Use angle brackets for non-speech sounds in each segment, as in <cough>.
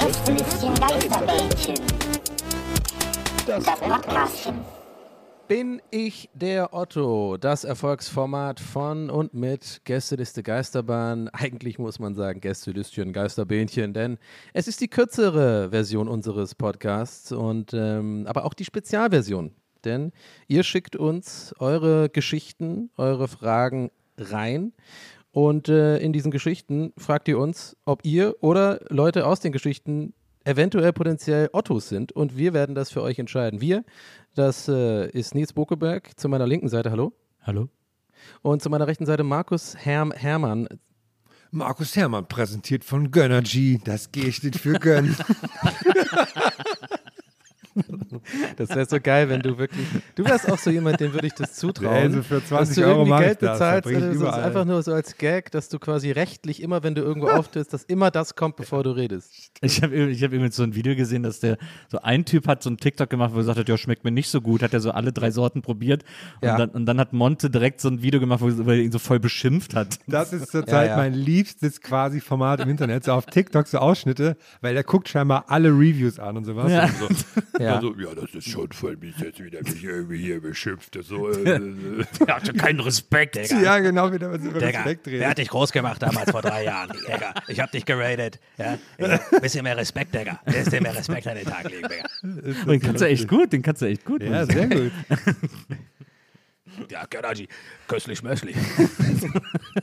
Gästelistchen Geisterbällchen. Das Podcastchen. Bin ich der Otto, das Erfolgsformat von und mit Gästeliste Geisterbahn. Eigentlich muss man sagen Gästelistchen Geisterbähnchen, denn es ist die kürzere Version unseres Podcasts und ähm, aber auch die Spezialversion. Denn ihr schickt uns eure Geschichten, eure Fragen rein. Und äh, in diesen Geschichten fragt ihr uns, ob ihr oder Leute aus den Geschichten eventuell potenziell Ottos sind. Und wir werden das für euch entscheiden. Wir, das äh, ist Nils Bokeberg zu meiner linken Seite, hallo. Hallo? Und zu meiner rechten Seite Markus Herm Hermann. Markus Hermann präsentiert von Gönnergy. Das G steht für Gönn. <laughs> Das wäre so geil, wenn du wirklich. Du wärst auch so jemand, dem würde ich das zutrauen. Also für 20 dass du Euro irgendwie Geld das, bezahlst, da bring ich oder so, das ist einfach nur so als Gag, dass du quasi rechtlich immer, wenn du irgendwo <laughs> auftrittst, dass immer das kommt, bevor du redest. Ich habe ich hab irgendwie so ein Video gesehen, dass der so ein Typ hat so ein TikTok gemacht, wo er gesagt hat, ja, schmeckt mir nicht so gut, hat er so alle drei Sorten probiert und, Ja. dann, und dann hat Monte direkt so ein Video gemacht, wo er ihn so voll beschimpft hat. Das ist <laughs> zurzeit Ja, ja. mein liebstes quasi Format im Internet. So auf TikTok so Ausschnitte, weil der guckt scheinbar alle Reviews an und sowas. Ja. Und so, Ja. <laughs> Also, ja, das ist schon voll mies, jetzt wieder mich irgendwie hier beschimpft. So, <laughs> äh, Er hatte keinen Respekt, Digga. <laughs> ja, genau, wieder was über Digga, Respekt wer hat reden. dich groß gemacht damals vor drei Jahren? <laughs> Digga, ich hab dich geratet. Ja? Ein bisschen mehr Respekt, Digga. Ein bisschen mehr Respekt an den Tag legen, Digga. Den kannst du echt gut, den kannst du echt gut. Ja, sehr gut. Ja, Gönnergy, köstlich möglich. <laughs>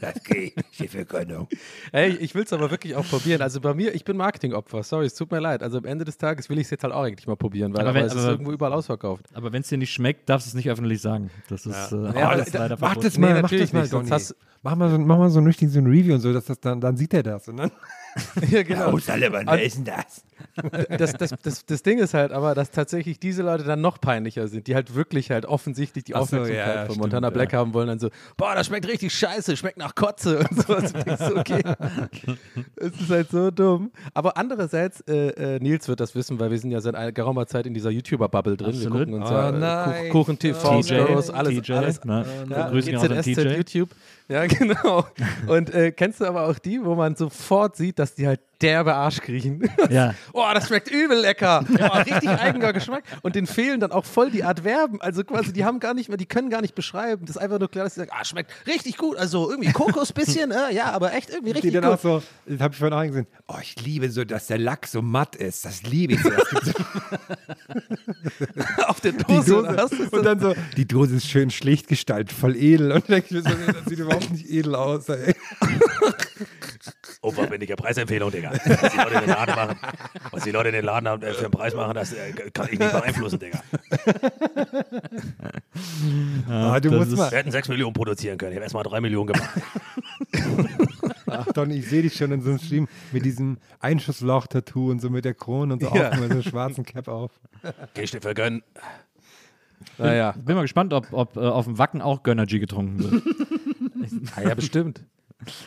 Das geht. Schiffe Gönnung. Ey, ich will es aber wirklich auch probieren. Also bei mir, ich bin Marketingopfer. Sorry, es tut mir leid. Also am Ende des Tages will ich es jetzt halt auch eigentlich mal probieren, weil Aber aber wenn- es ist aber- irgendwo überall ausverkauft. Aber wenn es dir nicht schmeckt, darfst du es nicht öffentlich sagen. Das ist äh, Ja, alles aber- leider Mach verboten. das mal, mach natürlich das mal, nicht, Donny. hast- Mach mal so, mach mal so so ein Review und so, dass das dann, dann sieht er das. Und dann, <laughs> ja, genau. Oh, Sullivan, wer ist denn das? <laughs> das, das, das, das Ding ist halt aber, dass tatsächlich diese Leute dann noch peinlicher sind, die halt wirklich halt offensichtlich die Ach so, Aufmerksamkeit ja, ja, von stimmt, Montana ja. Black haben wollen, dann so, boah, das schmeckt richtig scheiße, schmeckt nach Kotze und sowas. So, okay. <laughs> es ist halt so dumm. Aber andererseits, äh, äh, Nils wird das wissen, weil wir sind ja seit geraumer Zeit in dieser YouTuber-Bubble drin. Wir Absolut. gucken uns Oh, ja nein. Kuchen TV, TJ, Skurrus, alles, alles. na, Ja, Grüße gehen raus an GZSZ, TJ. YouTube. Ja, <laughs> genau. Und äh, kennst du aber auch die, wo man sofort sieht, dass die halt derbe Arsch kriechen? <laughs> Ja. Oh, das schmeckt übel lecker. Oh, richtig eigener Geschmack. Und denen fehlen dann auch voll die Adverben. Also quasi, die haben gar nicht mehr, die können gar nicht beschreiben. Das ist einfach nur klar, dass sie sagen, ah, schmeckt richtig gut. Also irgendwie Kokos bisschen, äh, ja, aber echt irgendwie die richtig dann auch gut. so, das habe ich vorhin auch gesehen, oh, ich liebe so, dass der Lack so matt ist. Das liebe ich so. <laughs> Auf der die Dose. Dose. was Und dann so, die Dose ist schön schlicht gestaltet, voll edel. Und dann denke ich mir so, das sieht überhaupt nicht edel aus. Ey. <laughs> Aufwendige Preisempfehlung, Digga. Was die Leute in den Laden machen, was die Leute in den Laden haben, äh, für den Preis machen, das äh, kann ich nicht beeinflussen, Digga. Ah, du musst mal. Wir hätten 6 Millionen produzieren können. Ich habe erst mal 3 Millionen gemacht. Ach, Donny, ich sehe dich schon in so einem Stream mit diesem Einschusslauch-Tattoo und so mit der Krone und so Ja. auf, mit so einem schwarzen Cap auf. Geh steht für gönnen. Naja, Bin mal gespannt, ob, ob äh, auf dem Wacken auch Gönnergy getrunken wird. ah, ja, bestimmt.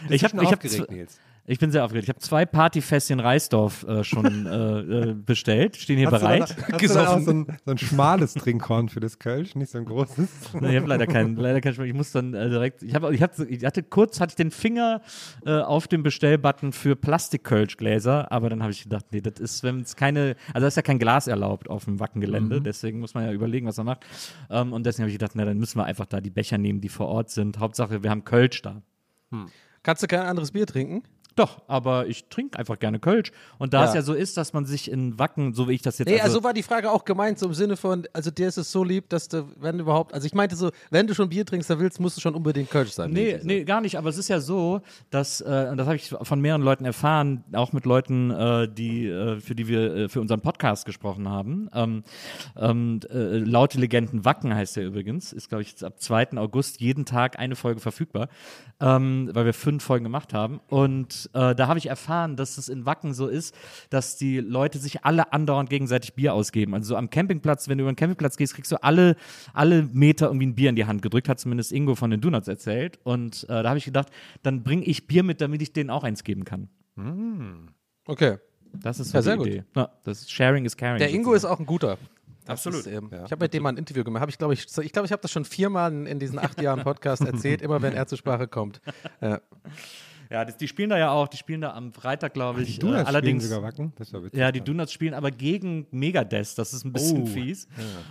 Ich habe ich hab. Ich bin sehr aufgeregt. Ich habe zwei Partyfässchen Reisdorf äh, schon äh, äh, bestellt, stehen hier Hast bereit. Du da, hast du da auch so ein, so ein schmales Trinkhorn für das Kölsch, nicht so ein großes? Nee, ich habe leider keinen, leider keinen. Ich muss dann äh, direkt, ich, hab, ich, hab, ich hatte kurz, hatte ich den Finger äh, auf dem Bestellbutton für Plastikkölschgläser, aber dann habe ich gedacht, nee, das ist, wenn es keine, also da ist ja kein Glas erlaubt auf dem Wackengelände, deswegen muss man ja überlegen, was man macht. Ähm, und deswegen habe ich gedacht, na, dann müssen wir einfach da die Becher nehmen, die vor Ort sind. Hauptsache, wir haben Kölsch da. Kannst du kein anderes Bier trinken? Doch, aber ich trinke einfach gerne Kölsch. Und da Ja. es ja so ist, dass man sich in Wacken, so wie ich das jetzt. Nee, also war die Frage auch gemeint, so im Sinne von, also dir ist es so lieb, dass du, wenn überhaupt, also ich meinte so, wenn du schon Bier trinkst, dann willst, musst du schon unbedingt Kölsch sein. Nee, so. nee, gar nicht. Aber es ist ja so, dass, äh, und das habe ich von mehreren Leuten erfahren, auch mit Leuten, äh, die, äh, für die wir äh, für unseren Podcast gesprochen haben. Ähm, ähm, äh, Laute Legenden Wacken heißt der übrigens. Ist, glaube ich, jetzt ab 2. August jeden Tag eine Folge verfügbar, ähm, weil wir fünf Folgen gemacht haben. Und äh, da habe ich erfahren, dass es in Wacken so ist, dass die Leute sich alle andauernd gegenseitig Bier ausgeben. Also so am Campingplatz, wenn du über den Campingplatz gehst, kriegst du alle, alle Meter irgendwie ein Bier in die Hand gedrückt, hat zumindest Ingo von den Donuts erzählt. Und äh, da habe ich gedacht, dann bringe ich Bier mit, damit ich denen auch eins geben kann. Okay. Das ist so Ja, die sehr gut. Idee. Ja, das ist Sharing is Caring. Der Ingo ist auch ein guter. Das Absolut. Ist, ähm, Ich habe mit dem mal ein Interview gemacht. Hab ich glaube, ich, ich, glaub, ich habe das schon viermal in, in diesen acht Jahren Podcast erzählt, immer wenn er zur Sprache kommt. <laughs> Ja. Ja, das, die spielen da ja auch, die spielen da am Freitag, glaube ich. Die Donuts äh, allerdings. spielen sogar Wacken. Das ja witzig. Ja, die Donuts spielen aber gegen Megadeth. Das ist ein bisschen Oh, fies.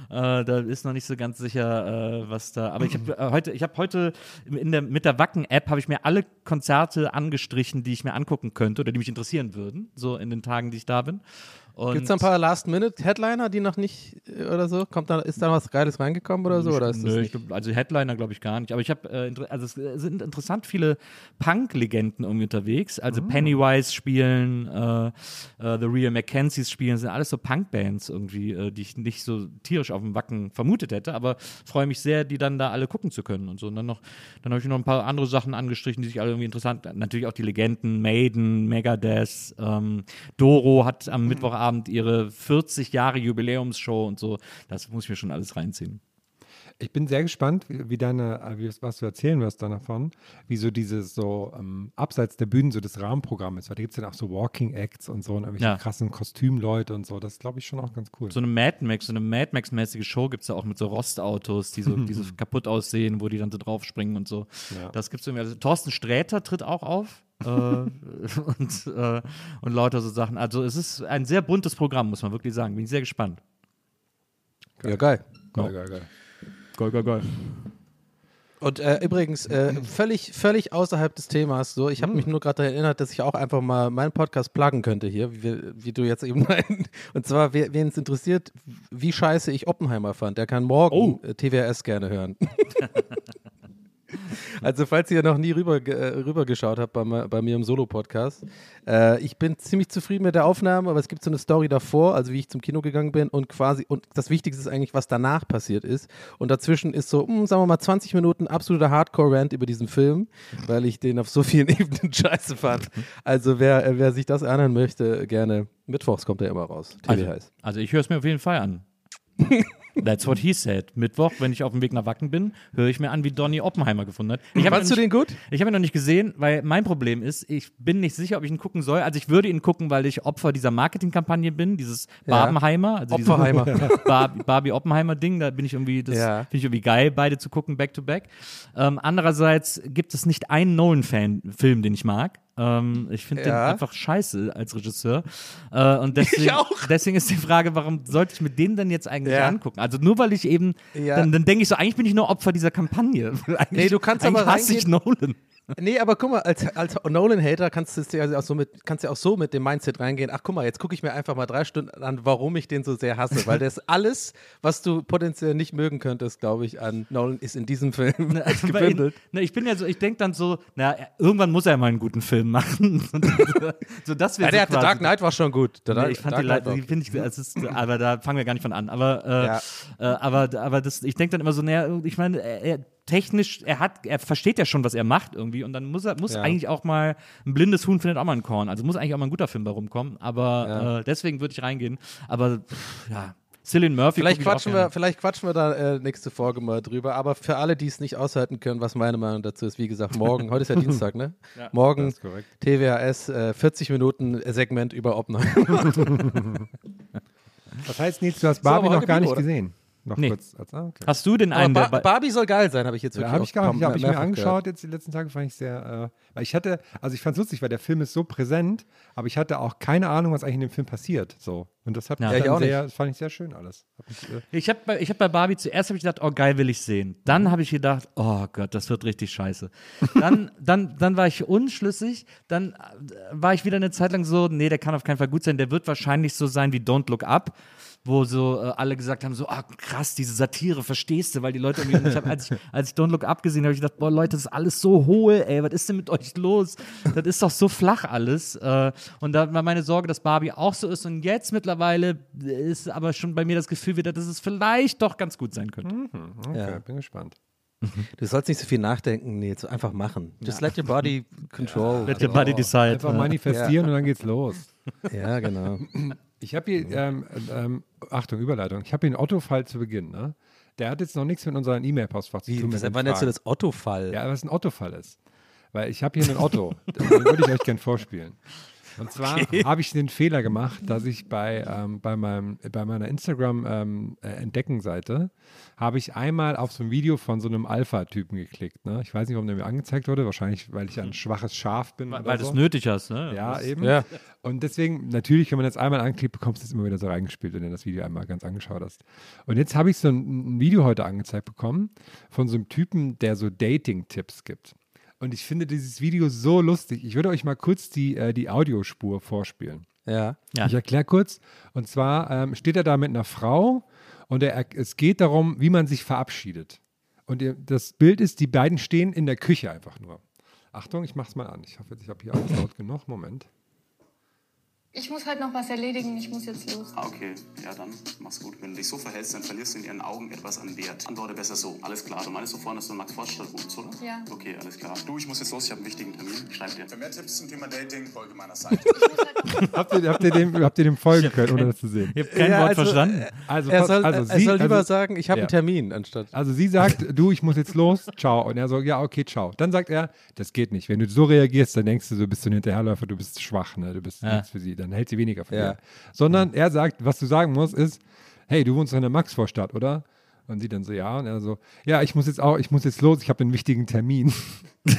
Äh, da ist noch nicht so ganz sicher, äh, was da. Aber ich habe äh, heute, ich habe heute in der, mit der Wacken-App habe ich mir alle Konzerte angestrichen, die ich mir angucken könnte oder die mich interessieren würden, so in den Tagen, die ich da bin. Gibt es ein paar Last-Minute-Headliner, die noch nicht äh, oder so? Kommt da, ist da was Geiles reingekommen oder so? Oder ist das Nö, glaub, also Headliner glaube ich gar nicht. Aber ich habe, äh, also es äh, sind interessant viele Punk-Legenden irgendwie unterwegs. Also Ah. Pennywise spielen, äh, äh, The Real Mackenzies spielen, sind alles so Punk-Bands irgendwie, äh, die ich nicht so tierisch auf dem Wacken vermutet hätte. Aber freue mich sehr, die dann da alle gucken zu können und so. Und dann noch, dann habe ich noch ein paar andere Sachen angestrichen, die sich alle irgendwie interessant. Natürlich auch die Legenden, Maiden, Megadeth, ähm, Doro hat am Mittwochabend ihre 40 Jahre Jubiläumsshow und so. Das muss ich mir schon alles reinziehen. Ich bin sehr gespannt, wie, deine, äh, wie, was du erzählen wirst dann davon, wie so dieses so ähm, abseits der Bühnen so das Rahmenprogramm ist, weil da gibt es ja auch so Walking Acts und so und irgendwelche Ja. krassen Kostümleute und so. Das glaube ich schon auch ganz cool. So eine Mad Max, so eine Mad Max-mäßige Show gibt es ja auch mit so Rostautos, die so, die so <laughs> kaputt aussehen, wo die dann so draufspringen und so. Ja. Das gibt's irgendwie. Also, Thorsten Sträter tritt auch auf. Äh, <laughs> und, äh, und lauter so Sachen. Also es ist ein sehr buntes Programm, muss man wirklich sagen. Bin ich sehr gespannt. Ja, geil. geil, geil, geil. Geil, geil, geil. Und äh, übrigens, äh, völlig, völlig außerhalb des Themas, so, ich habe mich nur gerade daran erinnert, dass ich auch einfach mal meinen Podcast pluggen könnte hier, wie, wie du jetzt eben <laughs> meinst. Und zwar, wer- wen es interessiert, wie scheiße ich Oppenheimer fand, der kann morgen äh, TWRS gerne hören. <laughs> <laughs> Also falls ihr noch nie rüber, äh, rübergeschaut habt bei, bei mir im Solo-Podcast, äh, ich bin ziemlich zufrieden mit der Aufnahme, aber es gibt so eine Story davor, also wie ich zum Kino gegangen bin und quasi, und das Wichtigste ist eigentlich, was danach passiert ist. Und dazwischen ist so, mh, sagen wir mal, 20 Minuten absoluter Hardcore-Rant über diesen Film, weil ich den auf so vielen <laughs> Ebenen scheiße fand. Also wer, äh, wer sich das anhören möchte, gerne. Mittwochs kommt er immer raus. TV Also, heißt. also ich höre es mir auf jeden Fall an. That's what he said. Mittwoch, wenn ich auf dem Weg nach Wacken bin, höre ich mir an, wie Donny Oppenheimer gefunden hat. Ich Fandst du den gut? Ich habe ihn noch nicht gesehen, weil mein Problem ist, ich bin nicht sicher, ob ich ihn gucken soll. Also ich würde ihn gucken, weil ich Opfer dieser Marketingkampagne bin, dieses Ja. Barbenheimer, also dieses Opferheimer. <laughs> Bar Barbie Oppenheimer Ding, da bin ich irgendwie, das Ja. finde ich irgendwie geil, beide zu gucken, back to back. Ähm, andererseits gibt es nicht einen Nolan-Fan-Film, den ich mag. Ähm, ich finde Ja. den einfach scheiße als Regisseur. Äh, und deswegen, deswegen ist die Frage, warum sollte ich mir den denn jetzt eigentlich Ja. angucken? Also nur weil ich eben, Ja. dann, dann denke ich so, eigentlich bin ich nur Opfer dieser Kampagne. <laughs> Nee, du kannst eigentlich aber hasse ich Nolan. Nee, aber guck mal, als, als Nolan-Hater kannst du ja auch so mit, kannst ja auch so mit dem Mindset reingehen, ach guck mal, jetzt gucke ich mir einfach mal drei Stunden an, warum ich den so sehr hasse. Weil das alles, was du potenziell nicht mögen könntest, glaube ich, an Nolan ist in diesem Film Also <laughs> bei gebündelt. ihn- Na, ich bin ja so, ich denke dann so, na, irgendwann muss er mal einen guten Film machen. <laughs> so, das Ja, der so The Dark Knight war schon gut. The Nee, Dark- ich fand Dark die, die finde ich, ist, aber da fangen wir gar nicht von an. Aber, äh, Ja. äh, aber, aber das, ich denke dann immer so, naja, ich meine, technisch, er hat, er versteht ja schon, was er macht irgendwie und dann muss er, muss Ja. eigentlich auch mal, ein blindes Huhn findet auch mal ein Korn. Also muss eigentlich auch mal ein guter Film bei rumkommen. Aber Ja. äh, deswegen würde ich reingehen. Aber pff, ja. Cillian Murphy. Vielleicht quatschen, wir, vielleicht quatschen wir da äh, nächste Folge mal drüber. Aber für alle, die es nicht aushalten können, was meine Meinung dazu ist, wie gesagt, morgen, heute ist ja <laughs> Dienstag, ne? morgen ist korrekt. TWAS, äh, 40 Minuten Segment über Oppenheimer. <laughs> <laughs> Das heißt, Nils, du hast So, Barbie noch heute gar Bingo, nicht oder? gesehen. Noch Nee. kurz. Als, ah, okay. Hast du den einen, ba Barbie soll geil sein, habe ich jetzt Ja, wirklich habe auch ich gar nicht. mehr- Habe ich mir angeschaut gehört. jetzt die letzten Tage, fand ich sehr. Äh, weil ich hatte, also ich fand es lustig, weil der Film ist so präsent, aber ich hatte auch keine Ahnung, was eigentlich in dem Film passiert. So. Und das hat Ja, mich ich sehr, fand ich sehr schön alles. Hat mich, äh, Ich habe bei, ich hab bei Barbie zuerst hab ich gedacht, oh geil, will ich sehen. Dann habe ich gedacht, oh Gott, das wird richtig scheiße. <laughs> Dann, dann, dann war ich unschlüssig. Dann äh, war ich wieder eine Zeit lang so, nee, der kann auf keinen Fall gut sein. Der wird wahrscheinlich so sein wie Don't Look Up, wo so äh, alle gesagt haben, so, ah krass, diese Satire, verstehst du? Weil die Leute irgendwie, ich hab, als, ich, <laughs> als ich Don't Look Up gesehen habe, ich gedacht, boah Leute, das ist alles so hohl, ey, was ist denn mit euch los? Das ist doch so flach alles. Äh, und da war meine Sorge, dass Barbie auch so ist. Und jetzt mittlerweile ist aber schon bei mir das Gefühl wieder, dass es vielleicht doch ganz gut sein könnte. okay, Ja. bin gespannt. Du sollst nicht so viel nachdenken, Nils. Einfach machen. Just let your body control. Let your body decide. Einfach Ja. manifestieren und dann geht's los. Ja, genau. <laughs> Ich habe hier, ähm, ähm, Achtung, Überleitung. Ich habe hier einen Otto-Fall zu Beginn. Ne? Der hat jetzt noch nichts mit unserem E-Mail-Postfach zu tun. wann nennst du das Otto-Fall? Ja, was ein Otto-Fall ist. Weil ich habe hier einen Otto, <laughs> den würde ich euch gerne vorspielen. Und zwar <laughs> habe ich den Fehler gemacht, dass ich bei, ähm, bei, meinem, bei meiner Instagram-Entdecken-Seite habe ich einmal auf so ein Video von so einem Alpha-Typen geklickt. Ne? Ich weiß nicht, warum der mir angezeigt wurde. Wahrscheinlich, weil ich ein schwaches Schaf bin. Weil, weil du so. es nötig hast, ne? Ja, Das- eben. Ja. Und deswegen, natürlich, wenn man jetzt einmal anklickt, bekommst du es immer wieder so reingespielt, wenn du das Video einmal ganz angeschaut hast. Und jetzt habe ich so ein, ein Video heute angezeigt bekommen von so einem Typen, der so Dating-Tipps gibt. Und ich finde dieses Video so lustig. Ich würde euch mal kurz die, äh, die Audiospur vorspielen. Ja. Ja. Ich erkläre kurz. Und zwar ähm, steht er da mit einer Frau und er, es geht darum, wie man sich verabschiedet. Und ihr, das Bild ist, die beiden stehen in der Küche einfach nur. Achtung, ich mach's mal an. Ich hoffe, ich habe hier alles laut genug. Moment. Ich muss halt noch was erledigen, ich muss jetzt los. Ah, okay. Ja, dann mach's gut. Wenn du dich so verhältst, dann verlierst du in ihren Augen etwas an Wert. Antworte besser so. Alles klar. Du meinst so vorhin, dass du Max Fortstadt wohnst, oder? Ja. Okay, alles klar. Du, ich muss jetzt los. Ich habe einen wichtigen Termin. Schreib dir. Für mehr Tipps zum Thema Dating, folge meiner <laughs> Seite. Habt ihr, habt ihr, dem, habt ihr dem folgen können, ohne das zu sehen? Ich habe kein Ja, Wort also, verstanden. Also, Er soll, also er sie, soll lieber also, sagen, ich habe ja. einen Termin, anstatt. Also sie sagt, du, ich muss jetzt los, ciao. Und er so, ja, okay, ciao. Dann sagt er, das geht nicht. Wenn du so reagierst, dann denkst du, du bist so ein Hinterherläufer, du bist schwach, ne? du bist Ja. nichts für sie. Dann hält sie weniger von Ja. dir. Sondern er sagt, was du sagen musst, ist, hey, du wohnst in der Maxvorstadt, oder? Und sie dann so, ja. Und er so, ja, ich muss jetzt auch, ich muss jetzt los, ich habe einen wichtigen Termin. <laughs>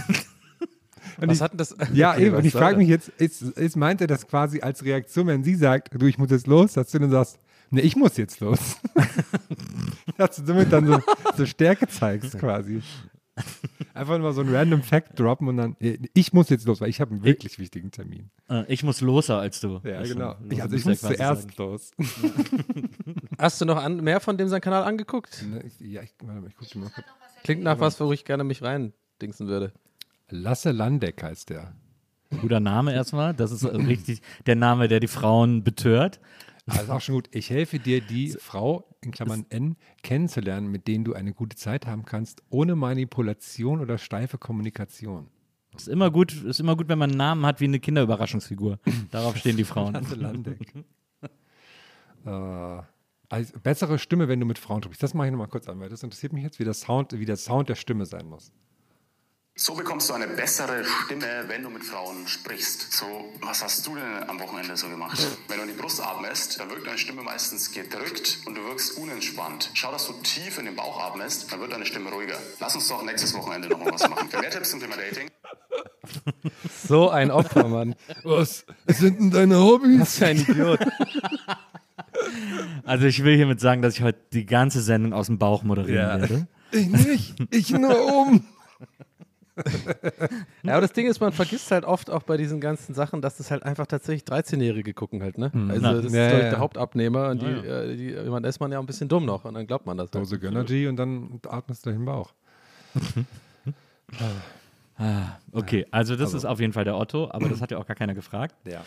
Und Was ich, hat denn das? ja, Okay, eben. Und ich frage mich jetzt, ist, ist, meint er das quasi als Reaktion, wenn sie sagt, du, ich muss jetzt los, dass du dann sagst, ne, ich muss jetzt los. <laughs> dass du damit dann so, so Stärke zeigst quasi. Einfach nur so ein random Fact droppen und dann, äh, ich muss jetzt los, weil ich habe einen wirklich wichtigen Termin. Äh, ich muss loser als du. Ja, Das- genau. Ich, also ich muss zuerst sagen. los. <laughs> Hast du noch an, mehr von dem seinen Kanal angeguckt? Ne, ich, ja, ich, warte mal, ich gucke mal kurz. Klingt nach was, wo ich gerne mich rein dingsen würde. Lasse Landeck heißt der. Guter Name erstmal. Das ist richtig der Name, der die Frauen betört. Also auch schon gut. Ich helfe dir, die Frau, in Klammern N, kennenzulernen, mit denen du eine gute Zeit haben kannst, ohne Manipulation oder steife Kommunikation. Ist immer gut, ist immer gut, wenn man einen Namen hat wie eine Kinderüberraschungsfigur. <laughs> Darauf stehen die Frauen. Lasse Landeck. äh, also bessere Stimme, wenn du mit Frauen sprichst. Das mache ich nochmal kurz an, weil das interessiert mich jetzt, wie, das Sound, wie der Sound der Stimme sein muss. So bekommst du eine bessere Stimme, wenn du mit Frauen sprichst. So, was hast du denn am Wochenende so gemacht? Wenn du in die Brust atmest, dann wirkt deine Stimme meistens gedrückt und du wirkst unentspannt. Schau, dass du tief in den Bauch atmest, dann wird deine Stimme ruhiger. Lass uns doch nächstes Wochenende nochmal was machen. Für mehr Tipps zum Thema Dating. <laughs> So ein Opfer, Mann. Was sind denn deine Hobbys? Was für ein Idiot. Also ich will hiermit sagen, dass ich heute die ganze Sendung aus dem Bauch moderieren werde. Ich nicht, ich nur um. Ja, aber das Ding ist, man vergisst halt oft auch bei diesen ganzen Sachen, dass das halt einfach tatsächlich 13-Jährige gucken halt, ne? Also Ja. das ist, Ja, glaub ich, ja. der Hauptabnehmer und die, Ja, äh, die, man ist man ja auch ein bisschen dumm noch und dann glaubt man das. Halt. Dose Gönnergy und dann atmest du den Bauch. <laughs> Ah, okay, also das ist auf jeden Fall der Otto, aber das hat ja auch gar keiner gefragt. Ja.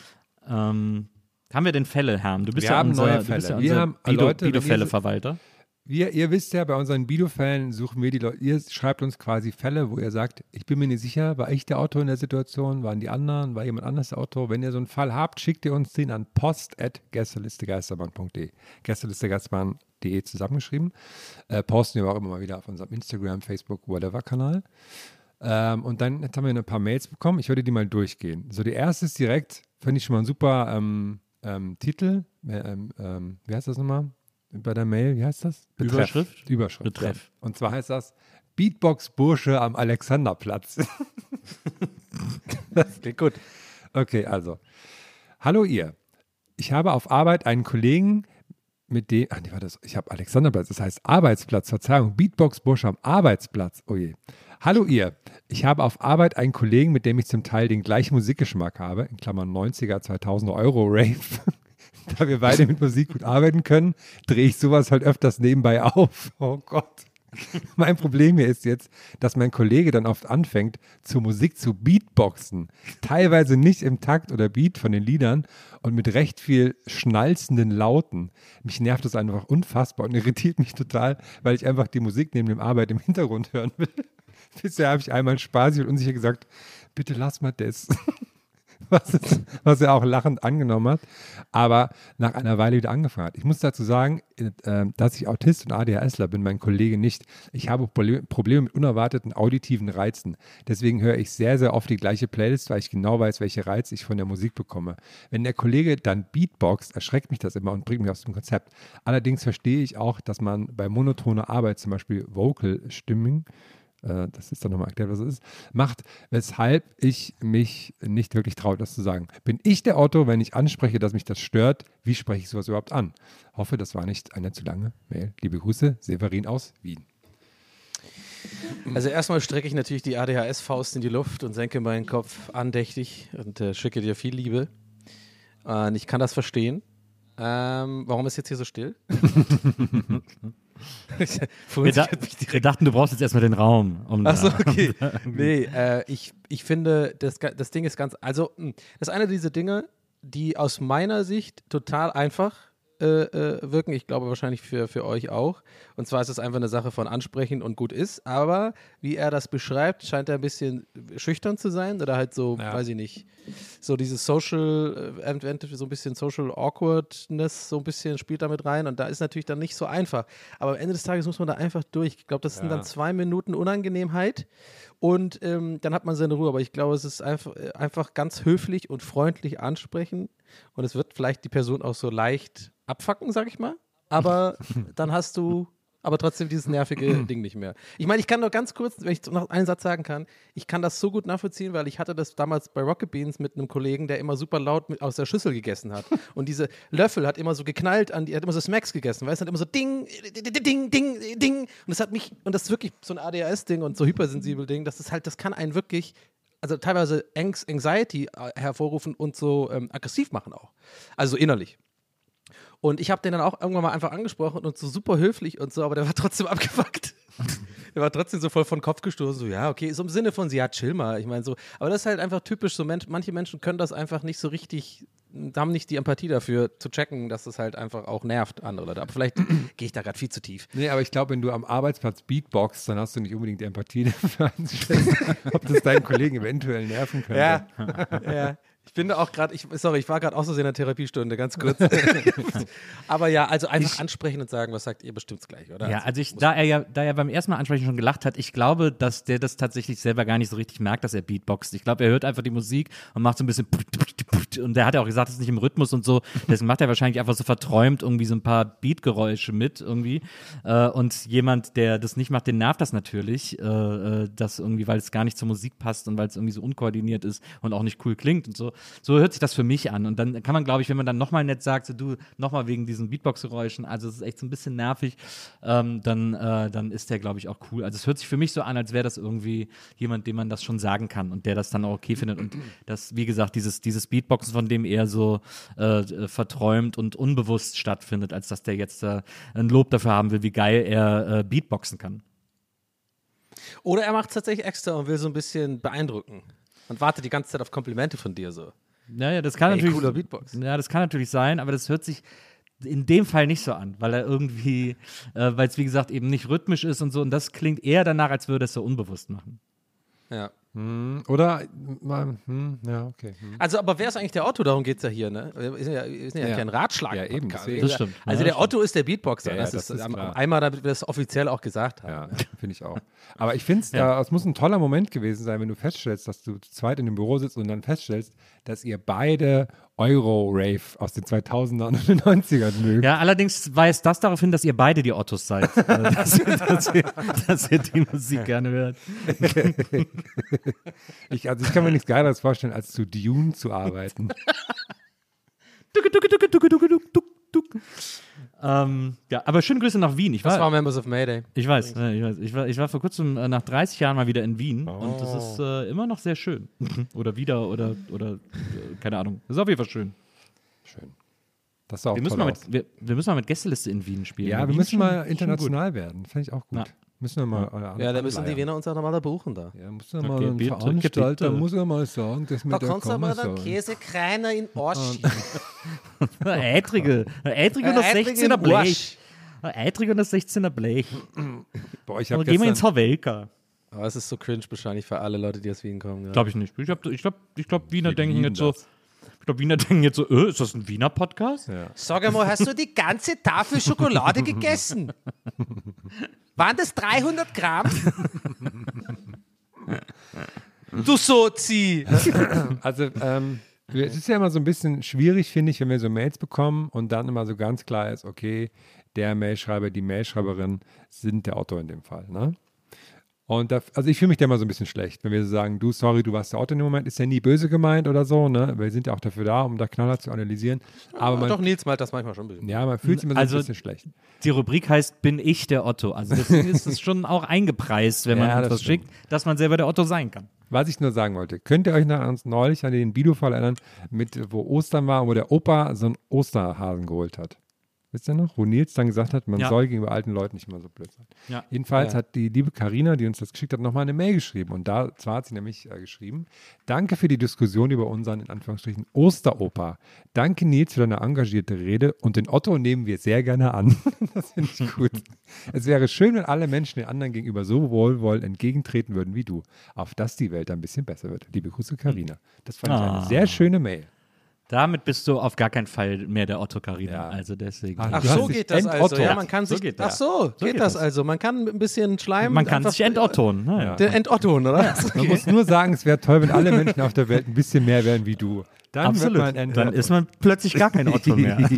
Ähm, haben wir denn Fälle, Herrn? Du bist Wir ja haben unser, neue du bist ja Fälle. Wir haben, Bido, Leute, wenn ihr- Bido-Fälle-Verwalter. Wir, ihr wisst ja, bei unseren Bido-Fällen suchen wir die Leute, ihr schreibt uns quasi Fälle, wo ihr sagt, ich bin mir nicht sicher, war ich der Autor in der Situation, waren die anderen, war jemand anders der Autor? Wenn ihr so einen Fall habt, schickt ihr uns den an post.gästelistegeisterbahn.de. Gästelistegeisterbahn.de zusammengeschrieben. Äh, posten wir auch immer mal wieder auf unserem Instagram, Facebook, whatever-Kanal. Ähm, und dann jetzt haben wir ein paar Mails bekommen. Ich würde die mal durchgehen. So, die erste ist direkt, finde ich schon mal ein super ähm, ähm, Titel. Ähm, ähm, wie heißt das nochmal? Bei der Mail, wie heißt das? Überschrift? Überschrift. Betreff. Ja. Und zwar heißt das Beatbox-Bursche am Alexanderplatz. <laughs> das klingt gut. Okay, also. Hallo ihr. Ich habe auf Arbeit einen Kollegen, mit dem, ach nee, war das, ich habe Alexanderplatz, das heißt Arbeitsplatz, Verzeihung, Beatbox-Bursche am Arbeitsplatz, oh je. Hallo ihr, ich habe auf Arbeit einen Kollegen, mit dem ich zum Teil den gleichen Musikgeschmack habe, in Klammern 90er, 2000 Euro Rave. <laughs> da wir beide mit Musik gut arbeiten können, drehe ich sowas halt öfters nebenbei auf. <laughs> Oh Gott. Mein Problem hier ist jetzt, dass mein Kollege dann oft anfängt, zur Musik zu Beatboxen. Teilweise nicht im Takt oder Beat von den Liedern und mit recht viel schnalzenden Lauten. Mich nervt das einfach unfassbar und irritiert mich total, weil ich einfach die Musik neben dem Arbeit im Hintergrund hören will. <laughs> Bisher habe ich einmal spaßig und unsicher gesagt, bitte lass mal das. <laughs> was, es, was er auch lachend angenommen hat, aber nach einer Weile wieder angefangen hat. Ich muss dazu sagen, äh, dass ich Autist und ADHSler bin, mein Kollege nicht. Ich habe Probleme mit unerwarteten auditiven Reizen. Deswegen höre ich sehr, sehr oft die gleiche Playlist, weil ich genau weiß, welche Reize ich von der Musik bekomme. Wenn der Kollege dann Beatboxt, erschreckt mich das immer und bringt mich aus dem Konzept. Allerdings verstehe ich auch, dass man bei monotoner Arbeit, zum Beispiel Vocal-Stimming, äh, das ist dann nochmal erklärt, was es ist, macht, weshalb ich mich nicht wirklich traue, das zu sagen. Bin ich der Otto, wenn ich anspreche, dass mich das stört? Wie spreche ich sowas überhaupt an? Hoffe, das war nicht eine zu lange Mail. Liebe Grüße, Severin aus Wien. Also erstmal strecke ich natürlich die ADHS-Faust in die Luft und senke meinen Kopf andächtig und äh, schicke dir viel Liebe. Äh, ich kann das verstehen. Ähm, warum ist jetzt hier so still? <laughs> wir, da, wir, dachten, du brauchst jetzt erstmal den Raum. Um Achso, okay. nee, äh, ich, ich finde, das, das Ding ist ganz, also, hm, das ist eine dieser Dinge, die aus meiner Sicht total einfach äh, äh, wirken. Ich glaube wahrscheinlich für, für euch auch. Und zwar ist es einfach eine Sache von ansprechen und gut ist. Aber wie er das beschreibt, scheint er ein bisschen schüchtern zu sein oder halt so, ja. weiß ich nicht, so dieses Social, äh, so ein bisschen Social Awkwardness, so ein bisschen spielt damit rein. Und da ist natürlich dann nicht so einfach. Aber am Ende des Tages muss man da einfach durch. Ich glaube, das sind ja. dann zwei Minuten Unangenehmheit und ähm, dann hat man seine Ruhe. Aber ich glaube, es ist einfach, äh, einfach ganz höflich und freundlich ansprechen. Und es wird vielleicht die Person auch so leicht abfacken, sag ich mal. Aber dann hast du aber trotzdem dieses nervige <clears throat> Ding nicht mehr. Ich meine, ich kann nur ganz kurz, wenn ich noch einen Satz sagen kann, ich kann das so gut nachvollziehen, weil ich hatte das damals bei Rocket Beans mit einem Kollegen, der immer super laut mit, aus der Schüssel gegessen hat. <laughs> Und diese Löffel hat immer so geknallt an die, hat immer so Smacks gegessen, weißt du, hat immer so Ding, Ding, Ding, Ding. Und das hat mich, und das ist wirklich so ein ADHS-Ding und so hypersensibel Ding, das ist halt, das kann einen wirklich also teilweise Anxiety äh, hervorrufen und so ähm, aggressiv machen auch. Also innerlich. Und ich habe den dann auch irgendwann mal einfach angesprochen und so super höflich und so, aber der war trotzdem <laughs> abgefuckt. der war trotzdem so voll von Kopf gestoßen, so, ja, okay, so im Sinne von, ja, chill mal. Ich meine, so, aber das ist halt einfach typisch, so Mensch, manche Menschen können das einfach nicht so richtig, haben nicht die Empathie dafür zu checken, dass das halt einfach auch nervt, andere Leute. Aber vielleicht <clears throat> gehe ich da gerade viel zu tief. Nee, aber ich glaube, wenn du am Arbeitsplatz Beatboxst, dann hast du nicht unbedingt die Empathie <laughs> dafür ob das deinen Kollegen eventuell nerven könnte. Ja, <laughs> ja. Ich finde auch gerade, ich, sorry, ich war gerade auch so in der Therapiestunde, ganz kurz. <laughs> Aber ja, also einfach ich, ansprechen und sagen, was sagt ihr, bestimmt's gleich, oder? Ja, also ich, da er ja, da er beim ersten Mal ansprechen schon gelacht hat, ich glaube, dass der das tatsächlich selber gar nicht so richtig merkt, dass er Beatboxt. Ich glaube, er hört einfach die Musik und macht so ein bisschen und der hat ja auch gesagt, das ist nicht im Rhythmus und so. Deswegen macht er wahrscheinlich einfach so verträumt irgendwie so ein paar Beatgeräusche mit irgendwie. Äh, und jemand, der das nicht macht, den nervt das natürlich, äh, äh das irgendwie, weil es gar nicht zur Musik passt und weil es irgendwie so unkoordiniert ist und auch nicht cool klingt und so. So hört sich das für mich an. Und dann kann man, glaube ich, wenn man dann nochmal nett sagt, so du, nochmal wegen diesen Beatbox-Geräuschen, also es ist echt so ein bisschen nervig, ähm, dann, äh, dann ist der, glaube ich, auch cool. Also es hört sich für mich so an, als wäre das irgendwie jemand, dem man das schon sagen kann und der das dann auch okay findet. Und das, wie gesagt, dieses, dieses Beatboxen, von dem eher so äh, verträumt und unbewusst stattfindet, als dass der jetzt äh, ein Lob dafür haben will, wie geil er äh, Beatboxen kann. Oder er macht es tatsächlich extra und will so ein bisschen beeindrucken und wartet die ganze Zeit auf Komplimente von dir so. Naja, das kann Ey, natürlich. Cooler Beatbox. Ja, das kann natürlich sein, aber das hört sich in dem Fall nicht so an, weil er irgendwie, äh, weil es wie gesagt eben nicht rhythmisch ist und so. Und das klingt eher danach, als würde es so unbewusst machen. Ja. Hm, Oder, hm, ja, okay. Hm. Also, aber wer ist eigentlich der Otto? Darum geht es ja hier, ne? Wir sind ja, wir sind ja, Ja. kein Ratschlag. Ja, eben, deswegen. Das stimmt. Also, der Otto ist der Beatboxer. Ja, das, das ist, ist einmal, damit wir das offiziell auch gesagt haben. Ja, finde ich auch. Aber ich finde es, ja. es muss ein toller Moment gewesen sein, wenn du feststellst, dass du zu zweit in dem Büro sitzt und dann feststellst, dass ihr beide Euro-Rave aus den 2000ern und den 90ern mögt. Ja, allerdings weist das darauf hin, dass ihr beide die Ottos seid. äh, <laughs> dass, ihr, dass, ihr, dass ihr die Musik gerne hört. <laughs> Ich, also ich kann mir nichts Geileres vorstellen, als zu Dune zu arbeiten. Ähm, ja, aber schöne Grüße nach Wien. Ich Das war, war Members of Mayday. ich weiß, äh, ich weiß. Ich war, ich war vor kurzem äh, nach 30 Jahren mal wieder in Wien und das ist äh, immer noch sehr schön. <laughs> oder wieder oder oder äh, keine Ahnung. Das ist auf jeden Fall schön. Schön. Das sah auch Wir müssen, mal mit, wir, wir müssen mal mit Gästeliste in Wien spielen. Ja, wir müssen schon- mal international werden. Fände ich auch gut. Na. Müssen wir mal. Ja, da müssen die Wiener uns auch nochmal da buchen da. Ja, muss ja Okay, mal ein bitte, Veranstalter bitte. muss ja mal sagen, dass wir da kommen sollen. Käsekreiner in Arsch. <laughs> Eitrige. Eitrige und das 16er Blech. Eitrige und das 16er Blech. Boah, ich habe gehen wir ins Havelka. Aber es ist so cringe wahrscheinlich für alle Leute, die aus Wien kommen. Ja. Glaube ich nicht. Ich glaube, ich glaub, ich glaub, Wiener denken jetzt so. Ich glaube, Wiener denken jetzt so, äh, ist das ein Wiener Podcast? Ja. Sag einmal, hast du die ganze Tafel Schokolade gegessen? <laughs> Waren das 300 Gramm? du Sozi! Also, ähm, es ist ja immer so ein bisschen schwierig, finde ich, wenn wir so Mails bekommen und dann immer so ganz klar ist, okay, der Mailschreiber, die Mailschreiberin sind der Autor in dem Fall. Ne? Und da, also ich fühle mich da immer so ein bisschen schlecht, wenn wir so sagen, du, sorry, du warst der Autor in dem Moment, ist ja nie böse gemeint oder so, ne? Wir sind ja auch dafür da, um da knallhart zu analysieren. Aber man, Doch, Nils malt das manchmal schon ein bisschen. ja, man fühlt sich immer so Also- ein bisschen schlecht. Die Rubrik heißt Bin ich der Otto? Also deswegen ist es schon auch eingepreist, wenn <laughs> man Ja, uns das schickt, dass man selber der Otto sein kann. Was ich nur sagen wollte, könnt ihr euch noch an, neulich an den Videofall erinnern, mit, wo Ostern war, wo der Opa so einen Osterhasen geholt hat? Wisst ihr noch? Wo Nils dann gesagt hat, man Ja. soll gegenüber alten Leuten nicht immer so blöd sein. Ja. Jedenfalls hat die liebe Karina, die uns das geschickt hat, nochmal eine Mail geschrieben. Und da zwar hat sie nämlich äh, geschrieben, danke für die Diskussion über unseren, in Anführungsstrichen, Osteropa. Danke Nils für deine engagierte Rede und den Otto nehmen wir sehr gerne an. <laughs> das finde ich gut. <laughs> es wäre schön, wenn alle Menschen den anderen gegenüber so wohlwollend entgegentreten würden wie du, auf dass die Welt ein bisschen besser wird. Liebe Grüße, Karina. Das fand ich Ah. eine sehr schöne Mail. Damit bist du auf gar keinen Fall mehr der Otto Karina. Ja. Also deswegen. Ach so geht das also. Ja, man kann So sich. geht ach das. so, So geht geht das das. also. Man kann mit ein bisschen Schleim. man kann sich entottonen. Ne? Ja. Der Entotton, oder? Man muss nur sagen, es wäre toll, wenn alle Menschen auf der Welt ein bisschen mehr wären wie du. Dann Absolut. Dann ist man plötzlich gar kein Otto mehr. <laughs>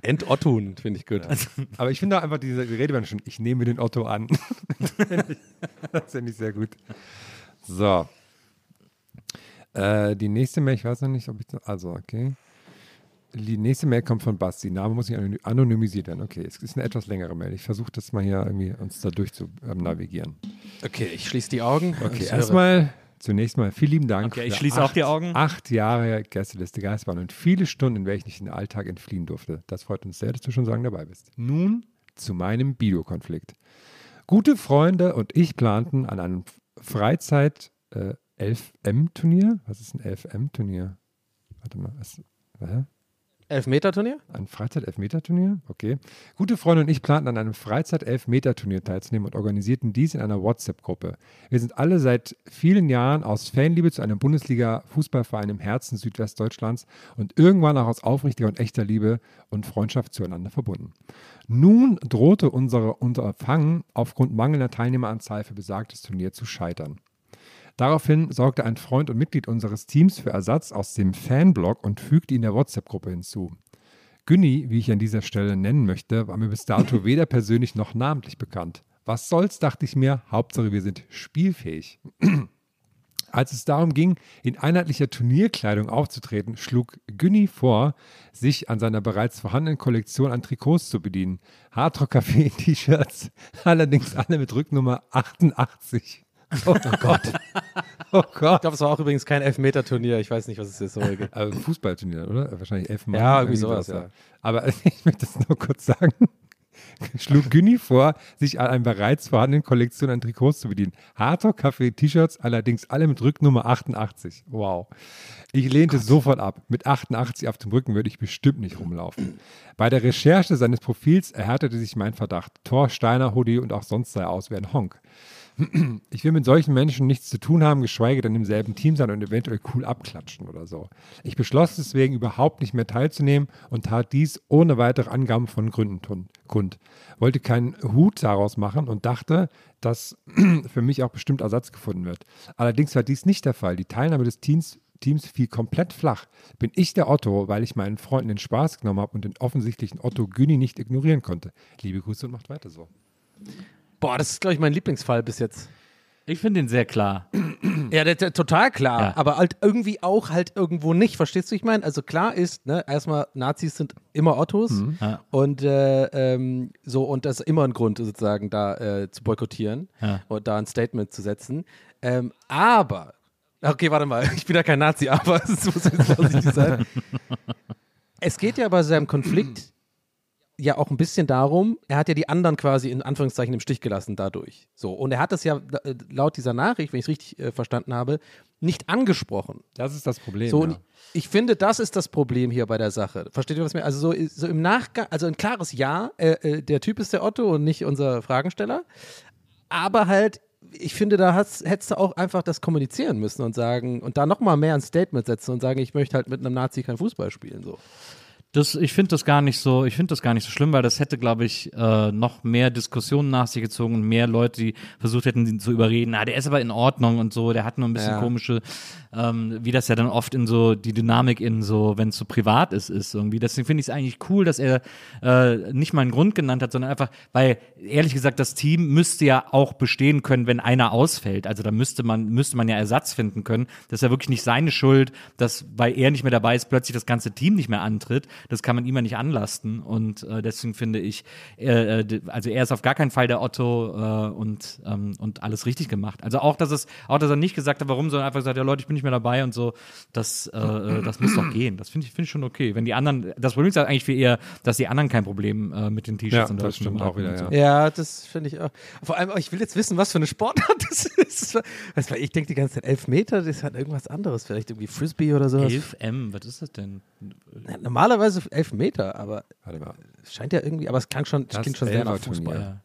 Entotton, finde ich gut. Aber ich finde auch einfach diese Redewendung schon, ich nehme den Otto an. <laughs> das finde ich sehr gut. So. Äh, die nächste Mail, ich weiß noch nicht, ob ich. Also, okay. Die nächste Mail kommt von Basti. Name muss nicht anony- anonymisiert werden. Okay, es ist eine etwas längere Mail. Ich versuche das mal hier irgendwie uns da durch zu ähm, navigieren. Okay, ich schließe die Augen. Okay, Ich erstmal, zunächst mal vielen lieben Dank. Okay, ich schließe auch die acht- Augen. Acht Jahre Gästeliste Geistbahn und viele Stunden, in welchen ich in den Alltag entfliehen durfte. Das freut uns sehr, dass du schon sagen dabei bist. Nun zu meinem Biokonflikt. Gute Freunde und ich planten an einem Freizeit äh, 11M-Turnier. Was ist ein 11M-Turnier? Warte mal, was, hä? Elfmeter-Turnier? Ein Freizeit-Elfmeter-Turnier? Okay. Gute Freunde und ich planten an einem Freizeit-Elfmeter-Turnier teilzunehmen und organisierten dies in einer WhatsApp-Gruppe. Wir sind alle seit vielen Jahren aus Fanliebe zu einem Bundesliga-Fußballverein im Herzen Südwestdeutschlands und irgendwann auch aus aufrichtiger und echter Liebe und Freundschaft zueinander verbunden. Nun drohte unsere Unterfangen aufgrund mangelnder Teilnehmeranzahl für besagtes Turnier zu scheitern. Daraufhin sorgte ein Freund und Mitglied unseres Teams für Ersatz aus dem Fanblog und fügte ihn der WhatsApp-Gruppe hinzu. Günni, wie ich an dieser Stelle nennen möchte, war mir bis dato <laughs> weder persönlich noch namentlich bekannt. Was soll's, dachte ich mir, Hauptsache wir sind spielfähig. <clears throat> Als es darum ging, in einheitlicher Turnierkleidung aufzutreten, schlug Günni vor, sich an seiner bereits vorhandenen Kollektion an Trikots zu bedienen. Hardrock Café T-Shirts, <laughs> allerdings alle mit Rücknummer 88. Oh Gott. Oh Ich Gott. glaube, es war auch übrigens kein Elfmeter-Turnier. Ich weiß nicht, was es ist. aber. Also Fußballturnier, oder? Wahrscheinlich elf Mal. Ja, irgendwie sowas, ja. Aber <laughs> ich möchte das nur kurz sagen. <laughs> schlug Günni vor, sich an einer bereits vorhandenen Kollektion an Trikots zu bedienen. Harter Kaffee, T-Shirts, allerdings alle mit Rücknummer 88. Wow. Ich lehnte sofort ab. Mit 88 auf dem Rücken würde ich bestimmt nicht rumlaufen. Bei der Recherche seines Profils erhärtete sich mein Verdacht. Thor, Steiner, Hoodie und auch sonst sei aus wie ein Honk. Ich will mit solchen Menschen nichts zu tun haben, geschweige denn im selben Team sein und eventuell cool abklatschen oder so. Ich beschloss deswegen überhaupt nicht mehr teilzunehmen und tat dies ohne weitere Angaben von Gründen kund. Wollte keinen Hut daraus machen und dachte, dass <clears throat> für mich auch bestimmt Ersatz gefunden wird. Allerdings war dies nicht der Fall. Die Teilnahme des Teams, Teams fiel komplett flach. Bin ich der Otto, weil ich meinen Freunden den Spaß genommen habe und den offensichtlichen Otto Güni nicht ignorieren konnte. Liebe Grüße und macht weiter so. Boah, das ist, glaube ich, mein Lieblingsfall bis jetzt. Ich finde den sehr klar. <clears throat> Ja, der, der, total klar, Ja. aber halt irgendwie auch halt irgendwo nicht. Verstehst du, ich meine? Also klar ist, ne, erstmal, Nazis sind immer Ottos Ja. und äh, ähm, so, und das ist immer ein Grund, sozusagen, da äh, zu boykottieren Ja. und da ein Statement zu setzen. Ähm, aber, okay, warte mal, <laughs> ich bin ja kein Nazi, aber <laughs> es muss jetzt vorsichtig sein. <laughs> Es geht ja bei seinem Konflikt ja auch ein bisschen darum, er hat ja die anderen quasi in Anführungszeichen im Stich gelassen dadurch. So, und er hat das ja äh, laut dieser Nachricht, wenn ich es richtig äh, verstanden habe, nicht angesprochen. Das ist das Problem. So, ja. ich finde, das ist das Problem hier bei der Sache. Versteht ihr, was mir? Also, so, so im Nachgang, also ein klares Ja, äh, äh, der Typ ist der Otto und nicht unser Fragensteller. Aber halt, ich finde, da hast- hättest du auch einfach das kommunizieren müssen und sagen, und da nochmal mehr ein Statement setzen und sagen, ich möchte halt mit einem Nazi kein Fußball spielen. So. Das, ich finde das gar nicht so, ich finde das gar nicht so schlimm, weil das hätte, glaube ich, äh, noch mehr Diskussionen nach sich gezogen und mehr Leute, die versucht hätten, ihn zu überreden. Ah, der ist aber in Ordnung und so, der hat nur ein bisschen Ja. komische, ähm, wie das ja dann oft in so die Dynamik in so, wenn es so privat ist, ist irgendwie. Deswegen finde ich es eigentlich cool, dass er äh, nicht mal einen Grund genannt hat, sondern einfach, weil ehrlich gesagt, das Team müsste ja auch bestehen können, wenn einer ausfällt. Also da müsste man, müsste man ja Ersatz finden können. Das ist ja wirklich nicht seine Schuld, dass, weil er nicht mehr dabei ist, plötzlich das ganze Team nicht mehr antritt. Das kann man ihm ja nicht anlasten. Und äh, deswegen finde ich, äh, äh, also er ist auf gar keinen Fall der Otto äh, und, ähm, und alles richtig gemacht. Also auch, dass es, auch dass er nicht gesagt hat, warum, sondern einfach gesagt, ja Leute, ich bin nicht mehr dabei und so, das, äh, äh, das muss doch gehen. Das finde ich, finde ich schon okay. Wenn die anderen, das Problem ist ja eigentlich viel eher, dass die anderen kein Problem äh, mit den Ja, T-Shirts und das stimmt auch wieder, und ja. Ja, das finde ich auch. Vor allem, ich will jetzt wissen, was für eine Sportart <laughs> das ist. Weißt du, ich denke die ganze Zeit, elf Meter, das hat irgendwas anderes. Vielleicht irgendwie Frisbee oder sowas. 11M, was ist das denn? Ja, normalerweise elf Meter, aber Warte mal. es scheint ja irgendwie, aber es klang schon, Das klingt schon sehr nach. Fußball. Ja.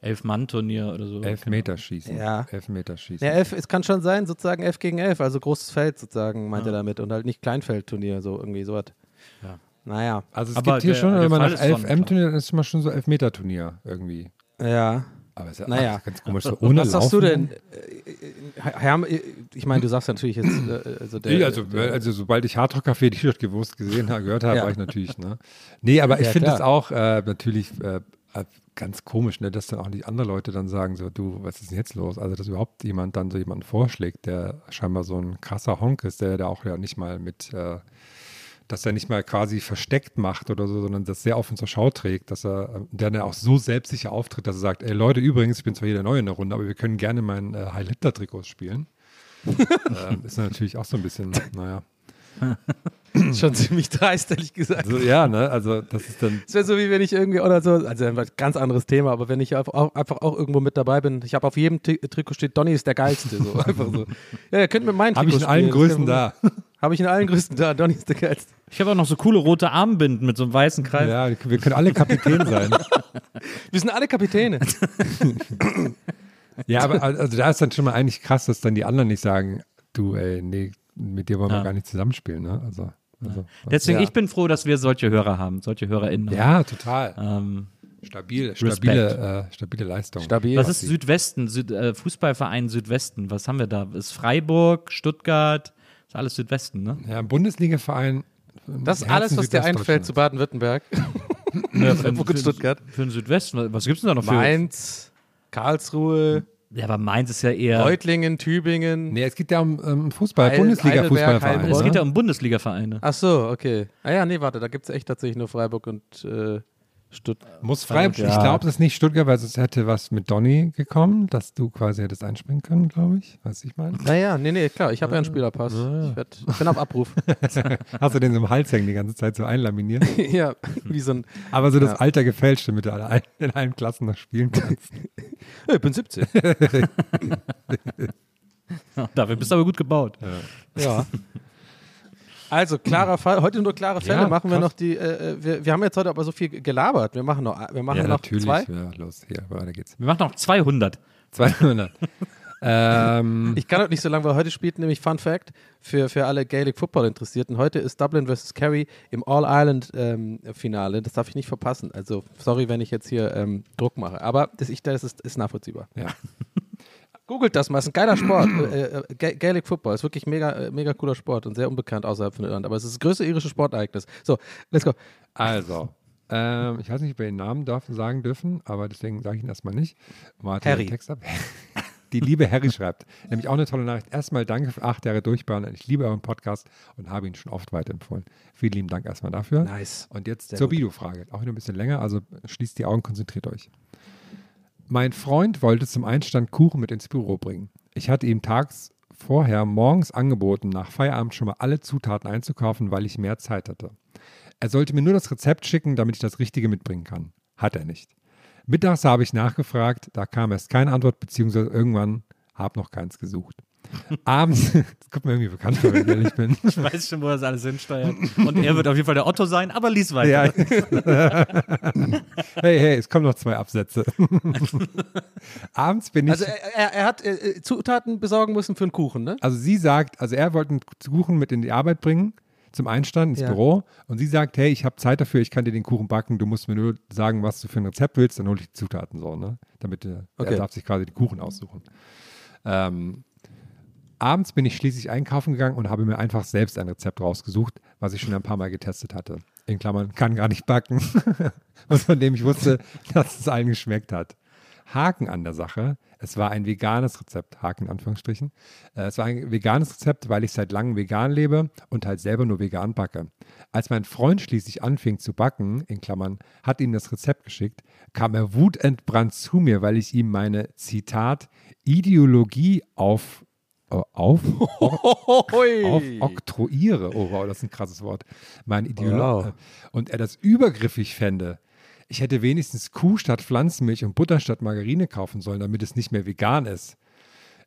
Elf-Mann-Turnier oder so. Elf Meter schießen. Ja. Elf Meter schießen. Ja, elf, es kann schon sein, sozusagen elf gegen elf, also großes Feld sozusagen, meint er Ja. damit. Und halt nicht Kleinfeldturnier, so irgendwie sowas. Ja. Naja. Also es Aber gibt hier der- schon, wenn man nach ist schon 11M-Turnier, dann ist es mal schon so Elf-Meter-Turnier irgendwie. Ja. Aber es ist ja Naja. ganz komisch, so ohne Was sagst du denn? Äh, äh, Herm, äh, ich meine, du sagst natürlich jetzt, also der. Nee, also, der, also sobald ich Hardrock Café T-Shirt gewusst gesehen habe, gehört habe, Ja. war ich natürlich, ne? Nee, aber ich Ja, finde es auch äh, natürlich äh, ganz komisch, ne, dass dann auch die anderen Leute dann sagen so, du, was ist denn jetzt los? Also, dass überhaupt jemand dann so jemanden vorschlägt, der scheinbar so ein krasser Honk ist, der da auch ja nicht mal mit, äh, dass er nicht mal quasi versteckt macht oder so, sondern das sehr offen zur Schau trägt, dass er, äh, der dann auch so selbstsicher auftritt, dass er sagt, ey Leute, übrigens, ich bin zwar hier der Neue in der Runde, aber wir können gerne meinen äh, High-Hitler-Trikots spielen. <laughs> ähm, ist natürlich auch so ein bisschen, naja. schon ziemlich dreist, ehrlich gesagt. Also, ja, ne, also das ist dann, Es wäre so, wie wenn ich irgendwie oder so, also ein ganz anderes Thema, aber wenn ich einfach auch, einfach auch irgendwo mit dabei bin, ich habe auf jedem Tri Trikot steht, Donny ist der Geilste. So, <laughs> einfach so. Ja, ihr könnt mit meinen habe ich in Trikots allen Größen da. Habe ich in allen Größen da, Donny ist der Geilste. Ich habe auch noch so coole rote Armbinden mit so einem weißen Kreis. Ja, wir können alle Kapitän sein. <laughs> Wir sind alle Kapitäne. <laughs> Ja, aber also da ist dann schon mal eigentlich krass, dass dann die anderen nicht sagen, du, ey, nee, mit dir wollen wir Ja. gar nicht zusammenspielen, ne? Also, also Deswegen, Ja. ich bin froh, dass wir solche Hörer haben, solche HörerInnen. haben. ja, total. Ähm, Stabil, stabile, äh, stabile Leistung. Stabil. was ist Südwesten? Süd, äh, Fußballverein Südwesten. Was haben wir da? Ist Freiburg, Stuttgart, ist alles Südwesten, ne? Ja, ein Bundesliga-Verein. Das ist alles, was dir einfällt zu. Baden-Württemberg. <laughs> Ja, und Stuttgart. Für den Südwesten. Was gibt's denn da noch für? Mainz, Karlsruhe, Ja, aber Mainz ist ja eher. Reutlingen, Tübingen. Nee, es geht ja um ähm, Fußball, Heil- Bundesliga-Fußballverein. Heidelberg, es geht ja um Bundesliga-Vereine. Ach so, okay. Ah ja, nee, warte, da gibt es echt tatsächlich nur Freiburg und äh, Stutt Muss Freiburg, Ja. ich glaube, das ist nicht Stuttgart, weil es hätte was mit Donny gekommen, dass du quasi hättest einspringen können, glaube ich. Weißt du, ich meine? Naja, nee, nee, klar, ich habe ja einen Spielerpass. Ich, werd, ich bin auf Abruf. <laughs> Hast du den so im Hals hängen die ganze Zeit so einlaminiert? <laughs> ja, wie so ein. Aber so das. Alter gefälscht, damit du alle <laughs> in allen Klassen noch spielen kannst. Ja, ich bin 17. Dafür bist du aber gut gebaut. Ja. Also klarer Fall, heute nur klare Fälle, Ja, machen wir krass. noch die, äh, äh, wir, wir haben jetzt heute aber so viel gelabert, wir machen noch, wir machen ja, noch natürlich. zwei. Ja, los, hier, weiter geht's. Wir machen noch 200. 200. <laughs> ähm, Ich kann heute nicht so lange, weil heute spielt nämlich Fun Fact für, für alle Gaelic Football Interessierten. Heute ist Dublin vs. Kerry im All-Ireland-Finale. das darf ich nicht verpassen. Also, sorry, wenn ich jetzt hier ähm, Druck mache. Aber das, ich, das ist, ist nachvollziehbar. ja. <laughs> Googelt das mal, ist ein geiler Sport. äh, äh, Ga- Gaelic Football ist wirklich mega, äh, mega cooler Sport und sehr unbekannt außerhalb von Irland. Aber es ist das größte irische Sportereignis. So, let's go. Also, ähm, ich weiß nicht, ob wir den Namen darf, sagen dürfen, aber deswegen sage ich ihn erstmal nicht. Warte, Harry. den Text ab. <laughs> Die liebe Harry schreibt, nämlich auch eine tolle Nachricht. Erstmal danke für acht Jahre Durchbauen. Ich liebe euren Podcast und habe ihn schon oft weiterempfohlen. Vielen lieben Dank erstmal dafür. Nice. Und jetzt Sehr zur. Videofrage. Auch wieder ein bisschen länger, also schließt die Augen, konzentriert euch. Mein Freund wollte zum Einstand Kuchen mit ins Büro bringen. Ich hatte ihm tags vorher morgens angeboten, nach Feierabend schon mal alle Zutaten einzukaufen, weil ich mehr Zeit hatte. Er sollte mir nur das Rezept schicken, damit ich das Richtige mitbringen kann. Hat er nicht. Mittags habe ich nachgefragt, da kam erst keine Antwort, beziehungsweise irgendwann habe noch keins gesucht. Abends, <laughs> das kommt mir irgendwie bekannt vor, wenn ich ehrlich bin. Ich weiß schon, wo das alles hinsteuert. Und er wird auf jeden Fall der Otto sein, aber lies weiter. Ja. <laughs> hey, hey, es kommen noch zwei Absätze. <laughs> Abends bin ich. Also, er, er, hat äh, Zutaten besorgen müssen für einen Kuchen, ne? Also sie sagt, also er wollte einen Kuchen mit in die Arbeit bringen, zum Einstand ins Ja. Büro. Und sie sagt, hey, ich habe Zeit dafür, ich kann dir den Kuchen backen, du musst mir nur sagen, was du für ein Rezept willst, dann hole ich die Zutaten so, ne? Damit äh, Okay. er darf sich quasi den Kuchen aussuchen. Ähm, abends bin ich schließlich einkaufen gegangen und habe mir einfach selbst ein Rezept rausgesucht, was ich schon ein paar Mal getestet hatte. In Klammern, kann gar nicht backen. <laughs> und von dem ich wusste, dass es allen geschmeckt hat. Haken an der Sache. Es war ein veganes Rezept, Haken in Anführungsstrichen. Äh, es war ein veganes Rezept, weil ich seit langem vegan lebe und halt selber nur vegan backe. Als mein Freund schließlich anfing zu backen, in Klammern, hat ihm das Rezept geschickt, kam er wutentbrannt zu mir, weil ich ihm meine, Zitat, Ideologie auf, auf, <laughs> aufoktroyiere. Oh wow, das ist ein krasses Wort. Mein Ideologie. Wow. Und er das übergriffig fände. Ich hätte wenigstens Kuh statt Pflanzenmilch und Butter statt Margarine kaufen sollen, damit es nicht mehr vegan ist.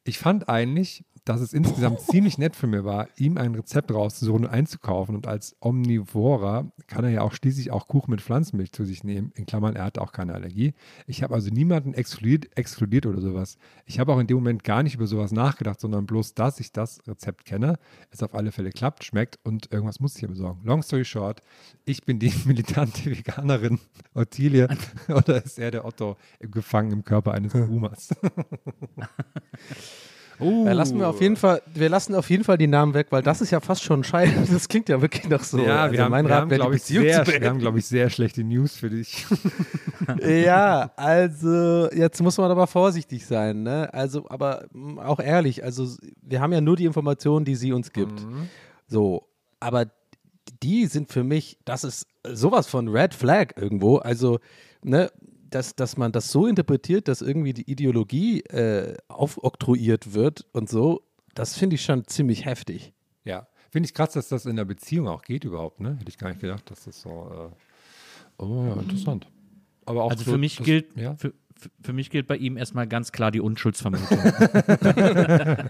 Ich fand eigentlich, dass es insgesamt <laughs> ziemlich nett für mir war, ihm ein Rezept rauszusuchen und einzukaufen. Und als Omnivorer kann er ja auch schließlich auch Kuchen mit Pflanzenmilch zu sich nehmen. In Klammern, er hat auch keine Allergie. Ich habe also niemanden exkludiert, exkludiert oder sowas. Ich habe auch in dem Moment gar nicht über sowas nachgedacht, sondern bloß, dass ich das Rezept kenne, es auf alle Fälle klappt, schmeckt und irgendwas muss ich ja besorgen. Long story short, ich bin die <laughs> militante Veganerin Ottilie <laughs> oder ist er der Otto gefangen im Körper eines Boomers? Ja, lassen wir auf jeden Fall, wir lassen auf jeden Fall die Namen weg, weil das ist ja fast schon scheiße. <laughs> Das klingt ja wirklich noch so. ja, Also wir haben, mein wir haben glaube ich, sehr, zu wir haben, glaub ich, sehr schlechte News für dich. <laughs> <laughs> ja, also jetzt muss man aber vorsichtig sein, ne? Also, aber mh, auch ehrlich, also wir haben ja nur die Informationen, die sie uns gibt. So, aber die sind für mich, das ist sowas von Red Flag irgendwo. Also, ne, dass, dass man das so interpretiert, dass irgendwie die Ideologie äh, aufoktroyiert wird und so, das finde ich schon ziemlich heftig. Ja, finde ich krass, dass das in der Beziehung auch geht überhaupt, ne? Hätte ich gar nicht gedacht, dass das so. Äh, oh ja, interessant. Aber auch Also so, für mich das, gilt, Ja? für, für- mich gilt bei ihm erstmal ganz klar die Unschuldsvermutung. <laughs> <laughs>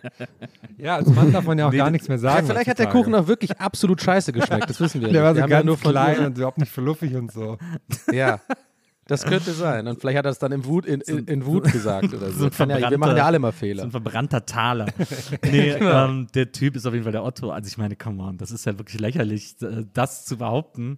ja, als Mann darf man ja auch Nee, gar nichts mehr Ja, sagen. vielleicht hat der. Kuchen auch wirklich absolut scheiße geschmeckt, das wissen wir <laughs> Der nicht. war Wir so ja ganz nur klein und überhaupt nicht fluffig und so. Ja, das <laughs> könnte sein. Und vielleicht hat er es dann in Wut, in, in, in Wut <laughs> gesagt oder so. so ja, wir machen ja alle mal So Fehler. ein verbrannter Taler. <laughs> Nee, ähm, der Typ ist auf jeden Fall der Otto. Also ich meine, come on, das ist ja wirklich lächerlich, äh, das zu behaupten.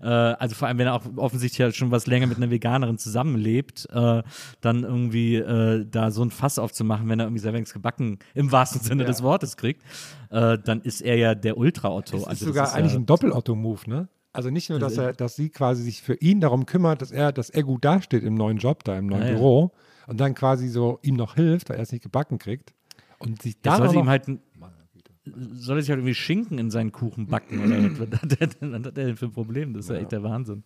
Äh, also vor allem, wenn er auch offensichtlich ja schon was länger mit einer Veganerin zusammenlebt, äh, dann irgendwie äh, da so ein Fass aufzumachen, wenn er irgendwie selber nichts gebacken im wahrsten Sinne des Wortes kriegt, äh, dann ist er ja der Ultra-Otto. Das Also ist sogar eigentlich ja, ein Doppel-Otto-Move, ne? Also nicht nur, dass er, dass sie quasi sich für ihn darum kümmert, dass er, dass er gut dasteht im neuen Job da, im neuen Ja, ja. Büro und dann quasi so ihm noch hilft, weil er es nicht gebacken kriegt. Und sich dann sollte noch, ihm halt soll er sich halt irgendwie Schinken in seinen Kuchen backen oder <clears throat> was, hat der denn, für ein Problem? Das ist ja, echt der Wahnsinn.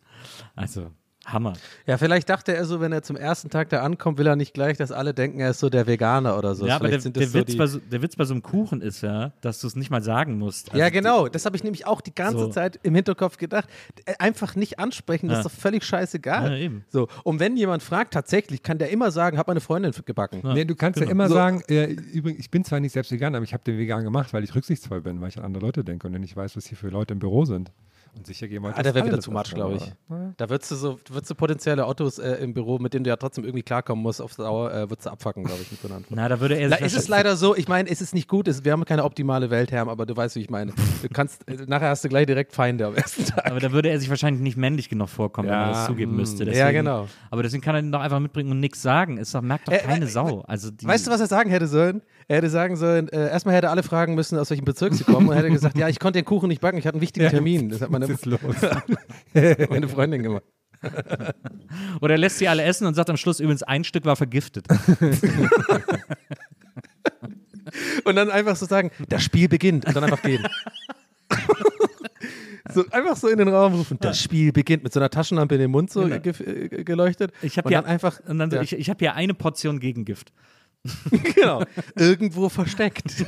Also, Hammer. Ja, vielleicht dachte er so, wenn er zum ersten Tag da ankommt, will er nicht gleich, dass alle denken, er ist so der Veganer oder so. Ja, aber der, sind der, so Witz bei so, der Witz bei so einem Kuchen ist ja, dass du es nicht mal sagen musst. ja, Also genau. Das habe ich nämlich auch die ganze So. Zeit im Hinterkopf gedacht. Äh, Einfach nicht ansprechen, das Ja. ist doch völlig scheißegal. Ja, eben. So. Und wenn jemand fragt, tatsächlich, kann der immer sagen, hab meine Freundin gebacken. Nee, du kannst ja genau. immer So. sagen, äh, übrigens, ich bin zwar nicht selbst vegan, aber ich habe den vegan gemacht, weil ich rücksichtsvoll bin, weil ich an andere Leute denke und nicht weiß, was hier für Leute im Büro sind. Und sicher gehen wir Ah, der wäre wieder zu much, glaube ich. Da würdest du so, würdest du potenzielle Autos äh, im Büro, mit denen du ja trotzdem irgendwie klarkommen musst, auf Dauer, äh, würdest du abfacken, glaube ich, mit so einer Antwort. Na, da würde er Le- sich ist es leider so, ich meine, es ist nicht gut, es, wir haben keine optimale Welt, Herr, aber du weißt, wie ich meine. Du kannst, äh, nachher hast du gleich direkt Feinde am ersten Tag. Aber da würde er sich wahrscheinlich nicht männlich genug vorkommen, wenn er Ja, das zugeben müsste. ja, Deswegen, genau. Aber deswegen kann er ihn doch einfach mitbringen und nichts sagen. Es doch, merkt doch Äh, keine äh, Sau. Also die, Weißt du, was er sagen hätte sollen? Er hätte sagen sollen, äh, erstmal hätte er alle fragen müssen, aus welchem Bezirk sie kommen und hätte gesagt, ja, ich konnte den Kuchen nicht backen, ich hatte einen wichtigen Termin. Das hat meine, Was ist los? <laughs> meine Freundin gemacht. <laughs> Oder er lässt sie alle essen und sagt am Schluss übrigens, ein Stück war vergiftet. <laughs> Und dann einfach so sagen, das Spiel beginnt und dann einfach gehen. so einfach so in den Raum rufen, das Spiel beginnt mit so einer Taschenlampe in den Mund so Genau. ge äh, geleuchtet. Ich habe und ja dann einfach und dann so, ja, ich, ich habe hier eine Portion Gegengift. genau, irgendwo versteckt.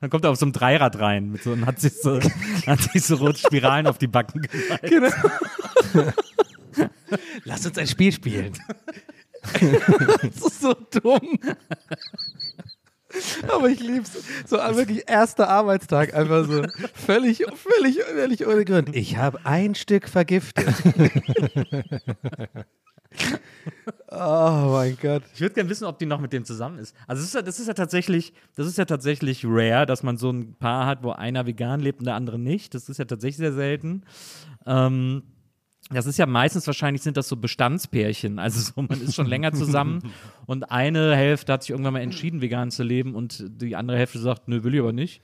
Dann kommt er auf so einem Dreirad rein mit so, und hat sich so, <laughs> hat sich so rote Spiralen auf die Backen gemalt. Genau. <laughs> Lass uns ein Spiel spielen. <laughs> das ist so dumm. Aber ich lieb's. So ein wirklich erster Arbeitstag, einfach so völlig, völlig, völlig ohne Grund. Ich habe ein Stück vergiftet. <laughs> oh mein Gott. Ich würde gerne wissen, ob die noch mit dem zusammen ist. Also das ist, ja, das ist ja tatsächlich, das ist ja tatsächlich rare, dass man so ein Paar hat, wo einer vegan lebt und der andere nicht. Das ist ja tatsächlich sehr selten. Ähm, das ist ja meistens wahrscheinlich sind das so Bestandspärchen. Also so, man ist schon länger zusammen <laughs> und eine Hälfte hat sich irgendwann mal entschieden, vegan zu leben und die andere Hälfte sagt, nö, will ich aber nicht.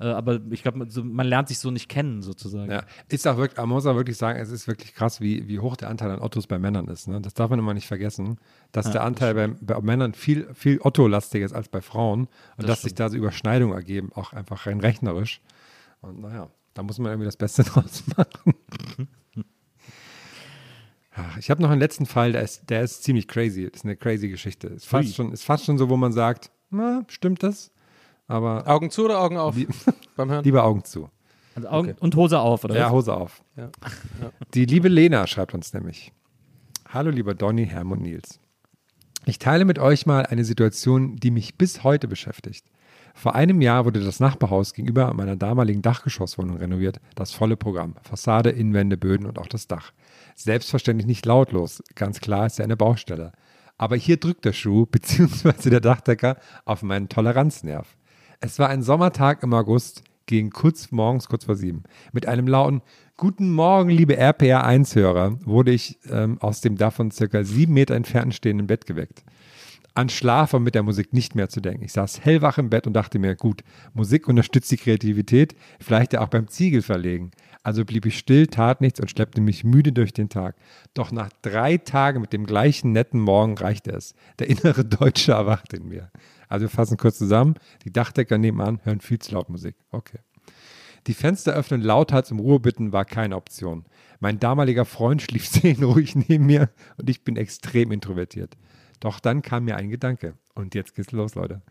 Äh, aber ich glaube, man, so, man lernt sich so nicht kennen, sozusagen. Ja, ist auch wirklich, man muss auch wirklich sagen, es ist wirklich krass, wie, wie hoch der Anteil an Ottos bei Männern ist. Ne? Das darf man immer nicht vergessen, dass Ja, der das Anteil bei, bei Männern viel, viel Otto-lastiger ist als bei Frauen und Das dass sich da so Überschneidungen ergeben, auch einfach rein rechnerisch. Und naja, da muss man irgendwie das Beste <laughs> draus machen. <laughs> Ach, Ich habe noch einen letzten Fall, der ist, der ist ziemlich crazy. Das ist eine crazy Geschichte. Ist Ui. fast, schon, ist fast schon so, wo man sagt, na, stimmt das? Aber Augen zu oder Augen auf <laughs> beim Hören? lieber Augen zu. Also Augen und Hose auf, oder? Ja, was? Hose auf. Ja. Die liebe Lena schreibt uns nämlich. Hallo lieber Donny, Herm und Nils. Ich teile mit euch mal eine Situation, die mich bis heute beschäftigt. Vor einem Jahr wurde das Nachbarhaus gegenüber meiner damaligen Dachgeschosswohnung renoviert. Das volle Programm. Fassade, Innenwände, Böden und auch das Dach. Selbstverständlich nicht lautlos. Ganz klar ist ja eine Baustelle. Aber hier drückt der Schuh, <laughs> beziehungsweise der Dachdecker, auf meinen Toleranznerv. Es war ein Sommertag im August, gegen kurz morgens, kurz vor sieben. Mit einem lauten Guten Morgen, liebe RPR1-Hörer, wurde ich ähm, aus dem davon circa sieben Meter entfernt stehenden Bett geweckt. An Schlaf war mit der Musik nicht mehr zu denken. Ich saß hellwach im Bett und dachte mir, gut, Musik unterstützt die Kreativität, vielleicht ja auch beim Ziegel verlegen. Also blieb ich still, tat nichts und schleppte mich müde durch den Tag. Doch nach drei Tagen mit dem gleichen netten Morgen reichte es. Der innere Deutsche erwachte in mir. Also wir fassen kurz zusammen. Die Dachdecker nebenan hören viel zu laut Musik. Okay. Die Fenster öffnen lauthals um Ruhe bitten war keine Option. Mein damaliger Freund schlief <laughs> seelenruhig neben mir und ich bin extrem introvertiert. Doch dann kam mir ein Gedanke. Und jetzt geht's los, Leute.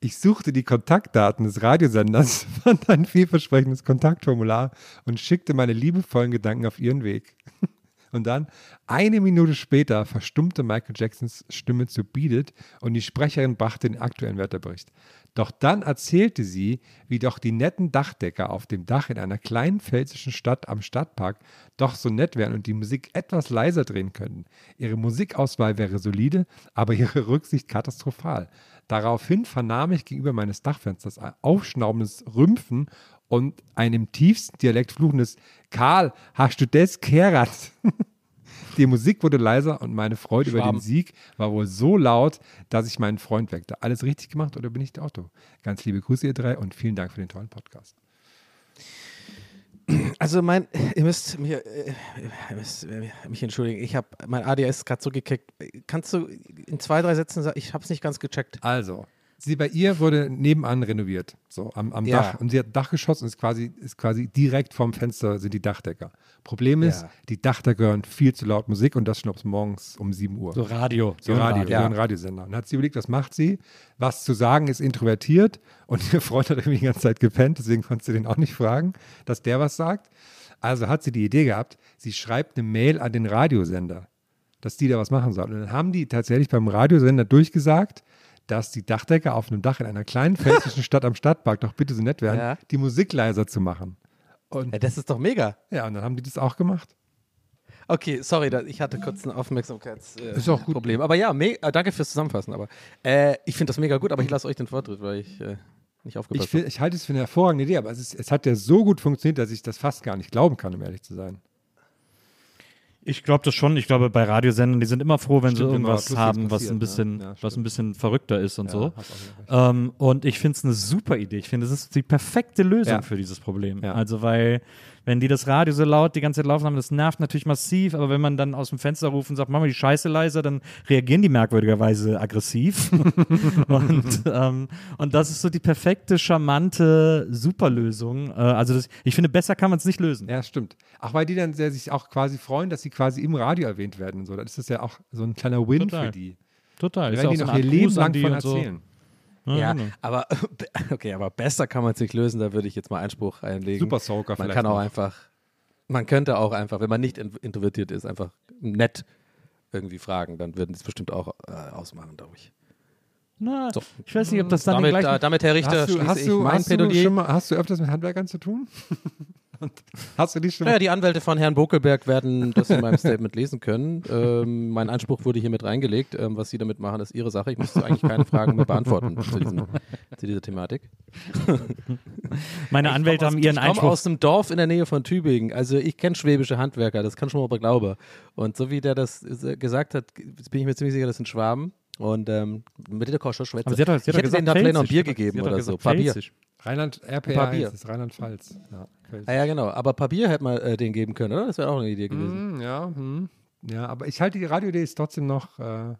Ich suchte die Kontaktdaten des Radiosenders, <laughs> fand ein vielversprechendes Kontaktformular und schickte meine liebevollen Gedanken auf ihren Weg. <laughs> Und dann, eine Minute später, verstummte Michael Jacksons Stimme zu Beat It und die Sprecherin brachte den aktuellen Wetterbericht. Doch dann erzählte sie, wie doch die netten Dachdecker auf dem Dach in einer kleinen pfälzischen Stadt am Stadtpark doch so nett wären und die Musik etwas leiser drehen könnten. Ihre Musikauswahl wäre solide, aber ihre Rücksicht katastrophal. Daraufhin vernahm ich gegenüber meines Dachfensters ein aufschnaubendes Rümpfen und ein im tiefsten Dialekt fluchendes Karl, hast du das gehört? <laughs> Die Musik wurde leiser und meine Freude über Schwaben. den Sieg war wohl so laut, dass ich meinen Freund weckte. Alles richtig gemacht oder bin ich der Otto? Ganz liebe Grüße, ihr drei, und vielen Dank für den tollen Podcast. Also mein, ihr müsst, mir, äh, ihr müsst mich entschuldigen, ich habe mein ADS gerade so gekickt. Kannst du in zwei, drei Sätzen sagen, ich habe es nicht ganz gecheckt. Also, Sie bei ihr wurde nebenan renoviert, so am, am Ja. Dach. Und sie hat ein Dachgeschoss und ist quasi, ist quasi direkt vorm Fenster sind die Dachdecker. Problem ist, Ja. die Dachdecker hören viel zu laut Musik und das schon morgens um 7 Uhr. So Radio. So ein Radio, ja. so ein Radiosender. Und dann hat sie überlegt, was macht sie? Was zu sagen ist introvertiert und <laughs> ihr Freund hat irgendwie die ganze Zeit gepennt, deswegen konnte sie den auch nicht fragen, dass der was sagt. Also hat sie die Idee gehabt, sie schreibt eine Mail an den Radiosender, dass die da was machen sollen. Und dann haben die tatsächlich beim Radiosender durchgesagt, dass die Dachdecker auf einem Dach in einer kleinen pfälzischen <laughs> Stadt am Stadtpark doch bitte so nett wären, Ja. die Musik leiser zu machen. Und Ja, das ist doch mega. ja, und dann haben die das auch gemacht. Okay, sorry, ich hatte kurz ein Aufmerksamkeitsproblem. Äh, Ist auch gut. Problem. Aber ja, äh, danke fürs Zusammenfassen. Aber äh, ich finde das mega gut, aber ich lasse euch den Vortritt, weil ich äh, nicht Ich, aufgepasst find, ich halte es für eine hervorragende Idee, aber es, ist, es hat ja so gut funktioniert, dass ich das fast gar nicht glauben kann, um ehrlich zu sein. Ich glaube das schon. Ich glaube, bei Radiosendern, die sind immer froh, wenn Stimmt, sie mal irgendwas was Lustiges haben, was ein bisschen, ne? Ja, was ein bisschen verrückter ist und Ja, so. Ähm, und ich finde es eine super Idee. Ich finde, das ist die perfekte Lösung Ja. für dieses Problem. Also, weil, wenn die das Radio so laut die ganze Zeit laufen haben, das nervt natürlich massiv, aber wenn man dann aus dem Fenster ruft und sagt, mach mal die Scheiße leiser, dann reagieren die merkwürdigerweise aggressiv. <laughs> und, ähm, und das ist so die perfekte, charmante Superlösung. Äh, also, das, ich finde, besser kann man es nicht lösen. Ja, stimmt. Auch weil die dann sehr, sich auch quasi freuen, dass sie quasi im Radio erwähnt werden und so. Das ist das ja auch so ein kleiner Win Total. für die. Total. Da ja werden die noch ihr Leben lang die von und so. Erzählen. Ja, genau. aber <laughs> okay, aber besser kann man es nicht lösen, da würde ich jetzt mal Einspruch einlegen. Super Soaker Man vielleicht kann auch noch. einfach, man könnte auch einfach, wenn man nicht in- introvertiert ist, einfach nett irgendwie fragen, dann würden die es bestimmt auch äh, ausmachen, glaube ich. Na, So. ich weiß nicht, ob das dann Damit, den äh, damit Herr Richter, Hast du, hast, ich du, mein hast, du Plädoyer. schon mal, hast du öfters mit Handwerkern zu tun? <laughs> Und hast du die schon Naja, die Anwälte von Herrn Bokelberg werden das in meinem Statement lesen können. Ähm, mein Anspruch wurde hier mit reingelegt. Ähm, was Sie damit machen, ist Ihre Sache. Ich müsste eigentlich keine Fragen mehr beantworten <laughs> zu, diesen, zu dieser Thematik. <laughs> Meine Anwälte Ich haben ihren aus, Ich Einspruch. komme aus einem Dorf in der Nähe von Tübingen. Also ich kenne schwäbische Handwerker, das kann schon mal glaube. Und so wie der das gesagt hat, bin ich mir ziemlich sicher, das sind Schwaben. Und ähm, mit der Koschel Schwätze. Aber sie hat sie ich hat doch hätte denen gesagt, da vielleicht noch ein Pfälzisch. Bier gegeben oder gesagt, so. Ein paar Bier. Rheinland, Bier. heißt es, Rheinland-Pfalz. Ja, Ah ja, genau. Aber Bier hätte man äh, denen geben können, oder? Das wäre auch eine Idee gewesen. Hm, ja, hm. ja, aber ich halte die Radioidee ist trotzdem noch. Äh,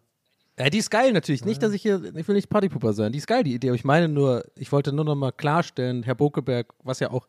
Ja, die ist geil natürlich. Nicht, dass ich hier, ich will nicht Partypuper sein. Die ist geil, die Idee. Aber ich meine nur, ich wollte nur noch mal klarstellen, Herr Bokeberg, was ja auch,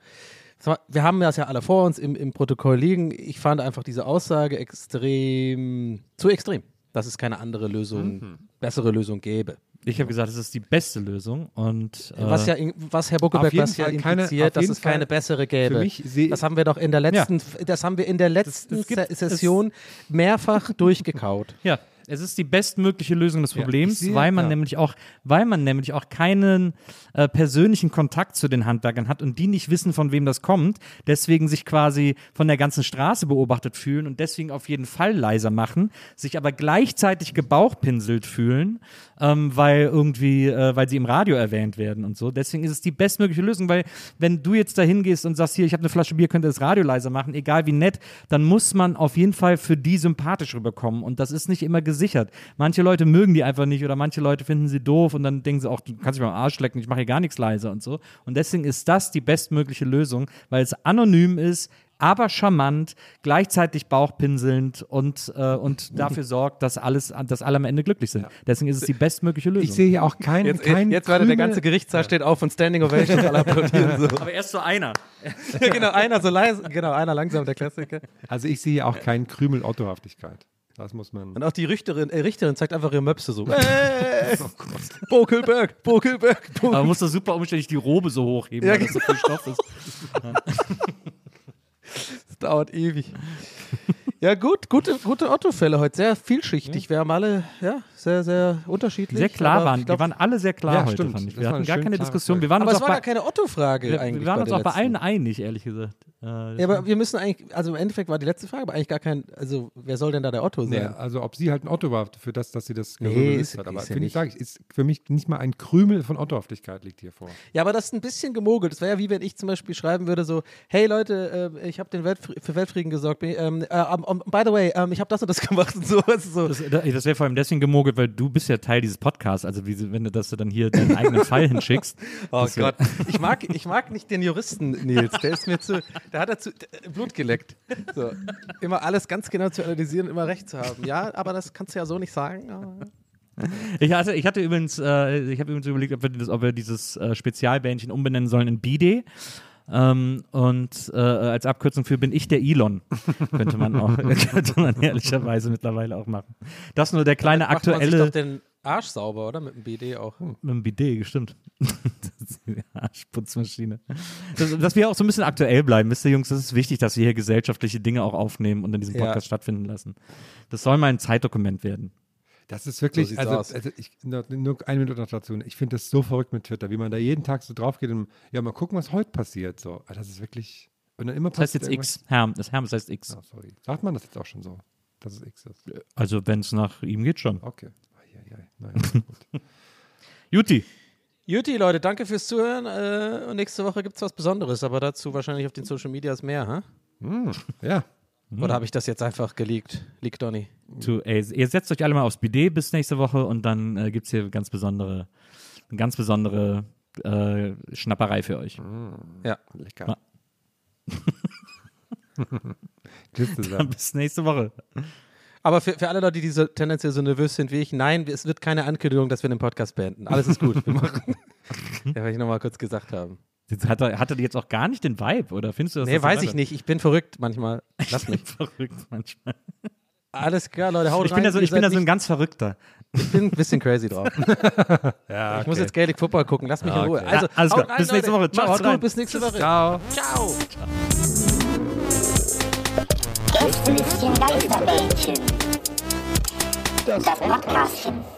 wir haben das ja alle vor uns im, im Protokoll liegen. Ich fand einfach diese Aussage extrem, zu extrem, dass es keine andere Lösung, bessere Lösung gäbe. Ich habe gesagt, es ist die beste Lösung. Und, äh, Was ja, was Herr jeden was ja keine- impliziert, auf dass es keine Fall bessere gäbe. das haben wir doch in der letzten, das haben wir in der letzten es gibt- Se- Session mehrfach durchgekaut. Ja, es ist die bestmögliche Lösung des Ja, Problems, sehe- weil man ja. nämlich auch, weil man nämlich auch keinen äh, persönlichen Kontakt zu den Handwerkern hat und die nicht wissen, von wem das kommt, deswegen sich quasi von der ganzen Straße beobachtet fühlen und deswegen auf jeden Fall leiser machen, sich aber gleichzeitig gebauchpinselt fühlen, ähm, weil irgendwie, äh, weil sie im Radio erwähnt werden und so. Deswegen ist es die bestmögliche Lösung, weil wenn du jetzt da hingehst und sagst, hier, ich habe eine Flasche Bier, könnt ihr das Radio leiser machen, egal wie nett, dann muss man auf jeden Fall für die sympathisch rüberkommen und das ist nicht immer gesichert. Manche Leute mögen die einfach nicht oder manche Leute finden sie doof und dann denken sie auch, du kannst mich mal am Arsch lecken, ich mache hier gar nichts leiser und so. Und deswegen ist das die bestmögliche Lösung, weil es anonym ist, aber charmant, gleichzeitig bauchpinselnd und, äh, und dafür <laughs> sorgt, dass alles, dass alle am Ende glücklich sind. Deswegen ist es die bestmögliche Lösung. ich sehe hier auch kein, Jetzt, kein jetzt warte, der ganze Gerichtssaal steht auf und Standing Ovation, alle applaudieren so. aber erst so einer. Ja, <laughs> genau, einer so leise, genau, einer langsam, der Klassiker. Also ich sehe hier auch keinen Krümel Ottohaftigkeit. Das muss man. Und auch die Richterin, äh, Richterin zeigt einfach ihre Möpse so. <laughs> Hey, Bokelberg, Bokelberg, Aber Bokelberg. man muss das super umständlich die Robe so hochheben, Ja, weil das so viel Stoff ist. <laughs> Das dauert ewig. Ja, gut, gute, gute Otto-Fälle heute. Sehr vielschichtig. Wir haben alle, ja, sehr, sehr unterschiedlich. Sehr klar waren. glaub, die waren alle sehr klar Ja, heute, stimmt. fand ich. Wir hatten gar keine Diskussion. Wir waren aber uns es auch war bei, gar keine Otto-Frage wir, eigentlich. wir waren uns auch bei allen einig, ehrlich gesagt. Äh, Ja, aber wir müssen eigentlich, also im Endeffekt war die letzte Frage, aber eigentlich gar kein, also wer soll denn da der Otto sein? Nee, also ob sie halt ein Otto war für das, dass sie das Nee, ist- hat. Aber ist ja finde ich, sage ich, ist für mich nicht mal ein Krümel von Ottohaftigkeit liegt hier vor. Ja, aber das ist ein bisschen gemogelt. Das wäre ja wie wenn ich zum Beispiel schreiben würde so, hey Leute, äh, ich habe den Weltfri für Weltfrieden gesorgt. Bin, ähm, äh, um, by the way, ähm, ich habe das und das <laughs> gemacht und so. So. Das, das wäre vor allem deswegen gemogelt, weil du bist ja Teil dieses Podcasts. Also wie, wenn du das dann hier deinen eigenen Fall hinschickst. <laughs> Oh Gott, ich mag, ich mag nicht den Juristen Nils. Der ist mir zu, der hat dazu Blut geleckt. So, immer alles ganz genau zu analysieren, immer recht zu haben. Ja, aber das kannst du ja so nicht sagen. Ich hatte, ich hatte übrigens, äh, ich habe übrigens überlegt, ob wir, das, ob wir dieses äh, Spezialbändchen umbenennen sollen in BD. Ähm, und äh, als Abkürzung für bin ich der Elon. <laughs> könnte man auch, <laughs> könnte man ehrlicherweise mittlerweile auch machen. Das nur der kleine Macht man sich aktuelle. doch den Arsch sauber, oder? Mit dem BD auch. Mit dem. <laughs> Das ist die Arschputzmaschine. Dass, dass wir auch so ein bisschen aktuell bleiben, wisst ihr, Jungs, das ist wichtig, dass wir hier gesellschaftliche Dinge auch aufnehmen und in diesem Ja. Podcast stattfinden lassen. Das soll mal ein Zeitdokument werden. Das ist wirklich, sieht's also, aus. also ich, nur, nur eine Minute noch dazu. Ich finde das so verrückt mit Twitter, wie man da jeden Tag so drauf geht und ja, mal gucken, was heute passiert. So, Also das ist wirklich. Und dann immer Das heißt jetzt X. Herm, das Herm, das heißt X. Oh, sorry. Sagt man das jetzt auch schon so, dass es X ist? Also, wenn es nach ihm geht, schon. Okay. Naja, <laughs> gut. Juti. Juti, Leute, danke fürs Zuhören. Äh, und nächste Woche gibt es was Besonderes, aber dazu wahrscheinlich auf den Social Medias mehr, hä? Hm, ja. Oder habe ich das jetzt einfach geleakt? Leak Donny. Ey, ihr setzt euch alle mal aufs Bidet bis nächste Woche und dann äh, gibt es hier ganz besondere, eine ganz besondere äh, Schnapperei für euch. Ja. Lecker. <laughs> Tschüss Dann zusammen. bis nächste Woche. Aber für, für alle Leute, die so tendenziell so nervös sind wie ich, nein, es wird keine Ankündigung, dass wir den Podcast beenden. Alles ist gut. <laughs> Wir machen. <laughs> ja, wollte ich nochmal kurz gesagt haben. Hat er, hatte die jetzt auch gar nicht den Vibe, oder findest du das? Nee, das so weiß ich nicht. Ich bin verrückt manchmal. <laughs> Lass mich. Verrückt manchmal. Alles klar, Leute, haut Ich rein. bin da so, ich bin da so ein ganz Verrückter. Ich bin ein bisschen crazy drauf. <laughs> Ja, Ich muss okay. jetzt Gaelic Football gucken. Lass mich in Okay. Ruhe. Also, Ja, alles klar. rein, Bis nächste. Woche. Ciao, Macht's rein. gut. Bis nächste Woche. Ciao. Ciao. Gästelistchen Geisterbällchen. Das Podcastchen.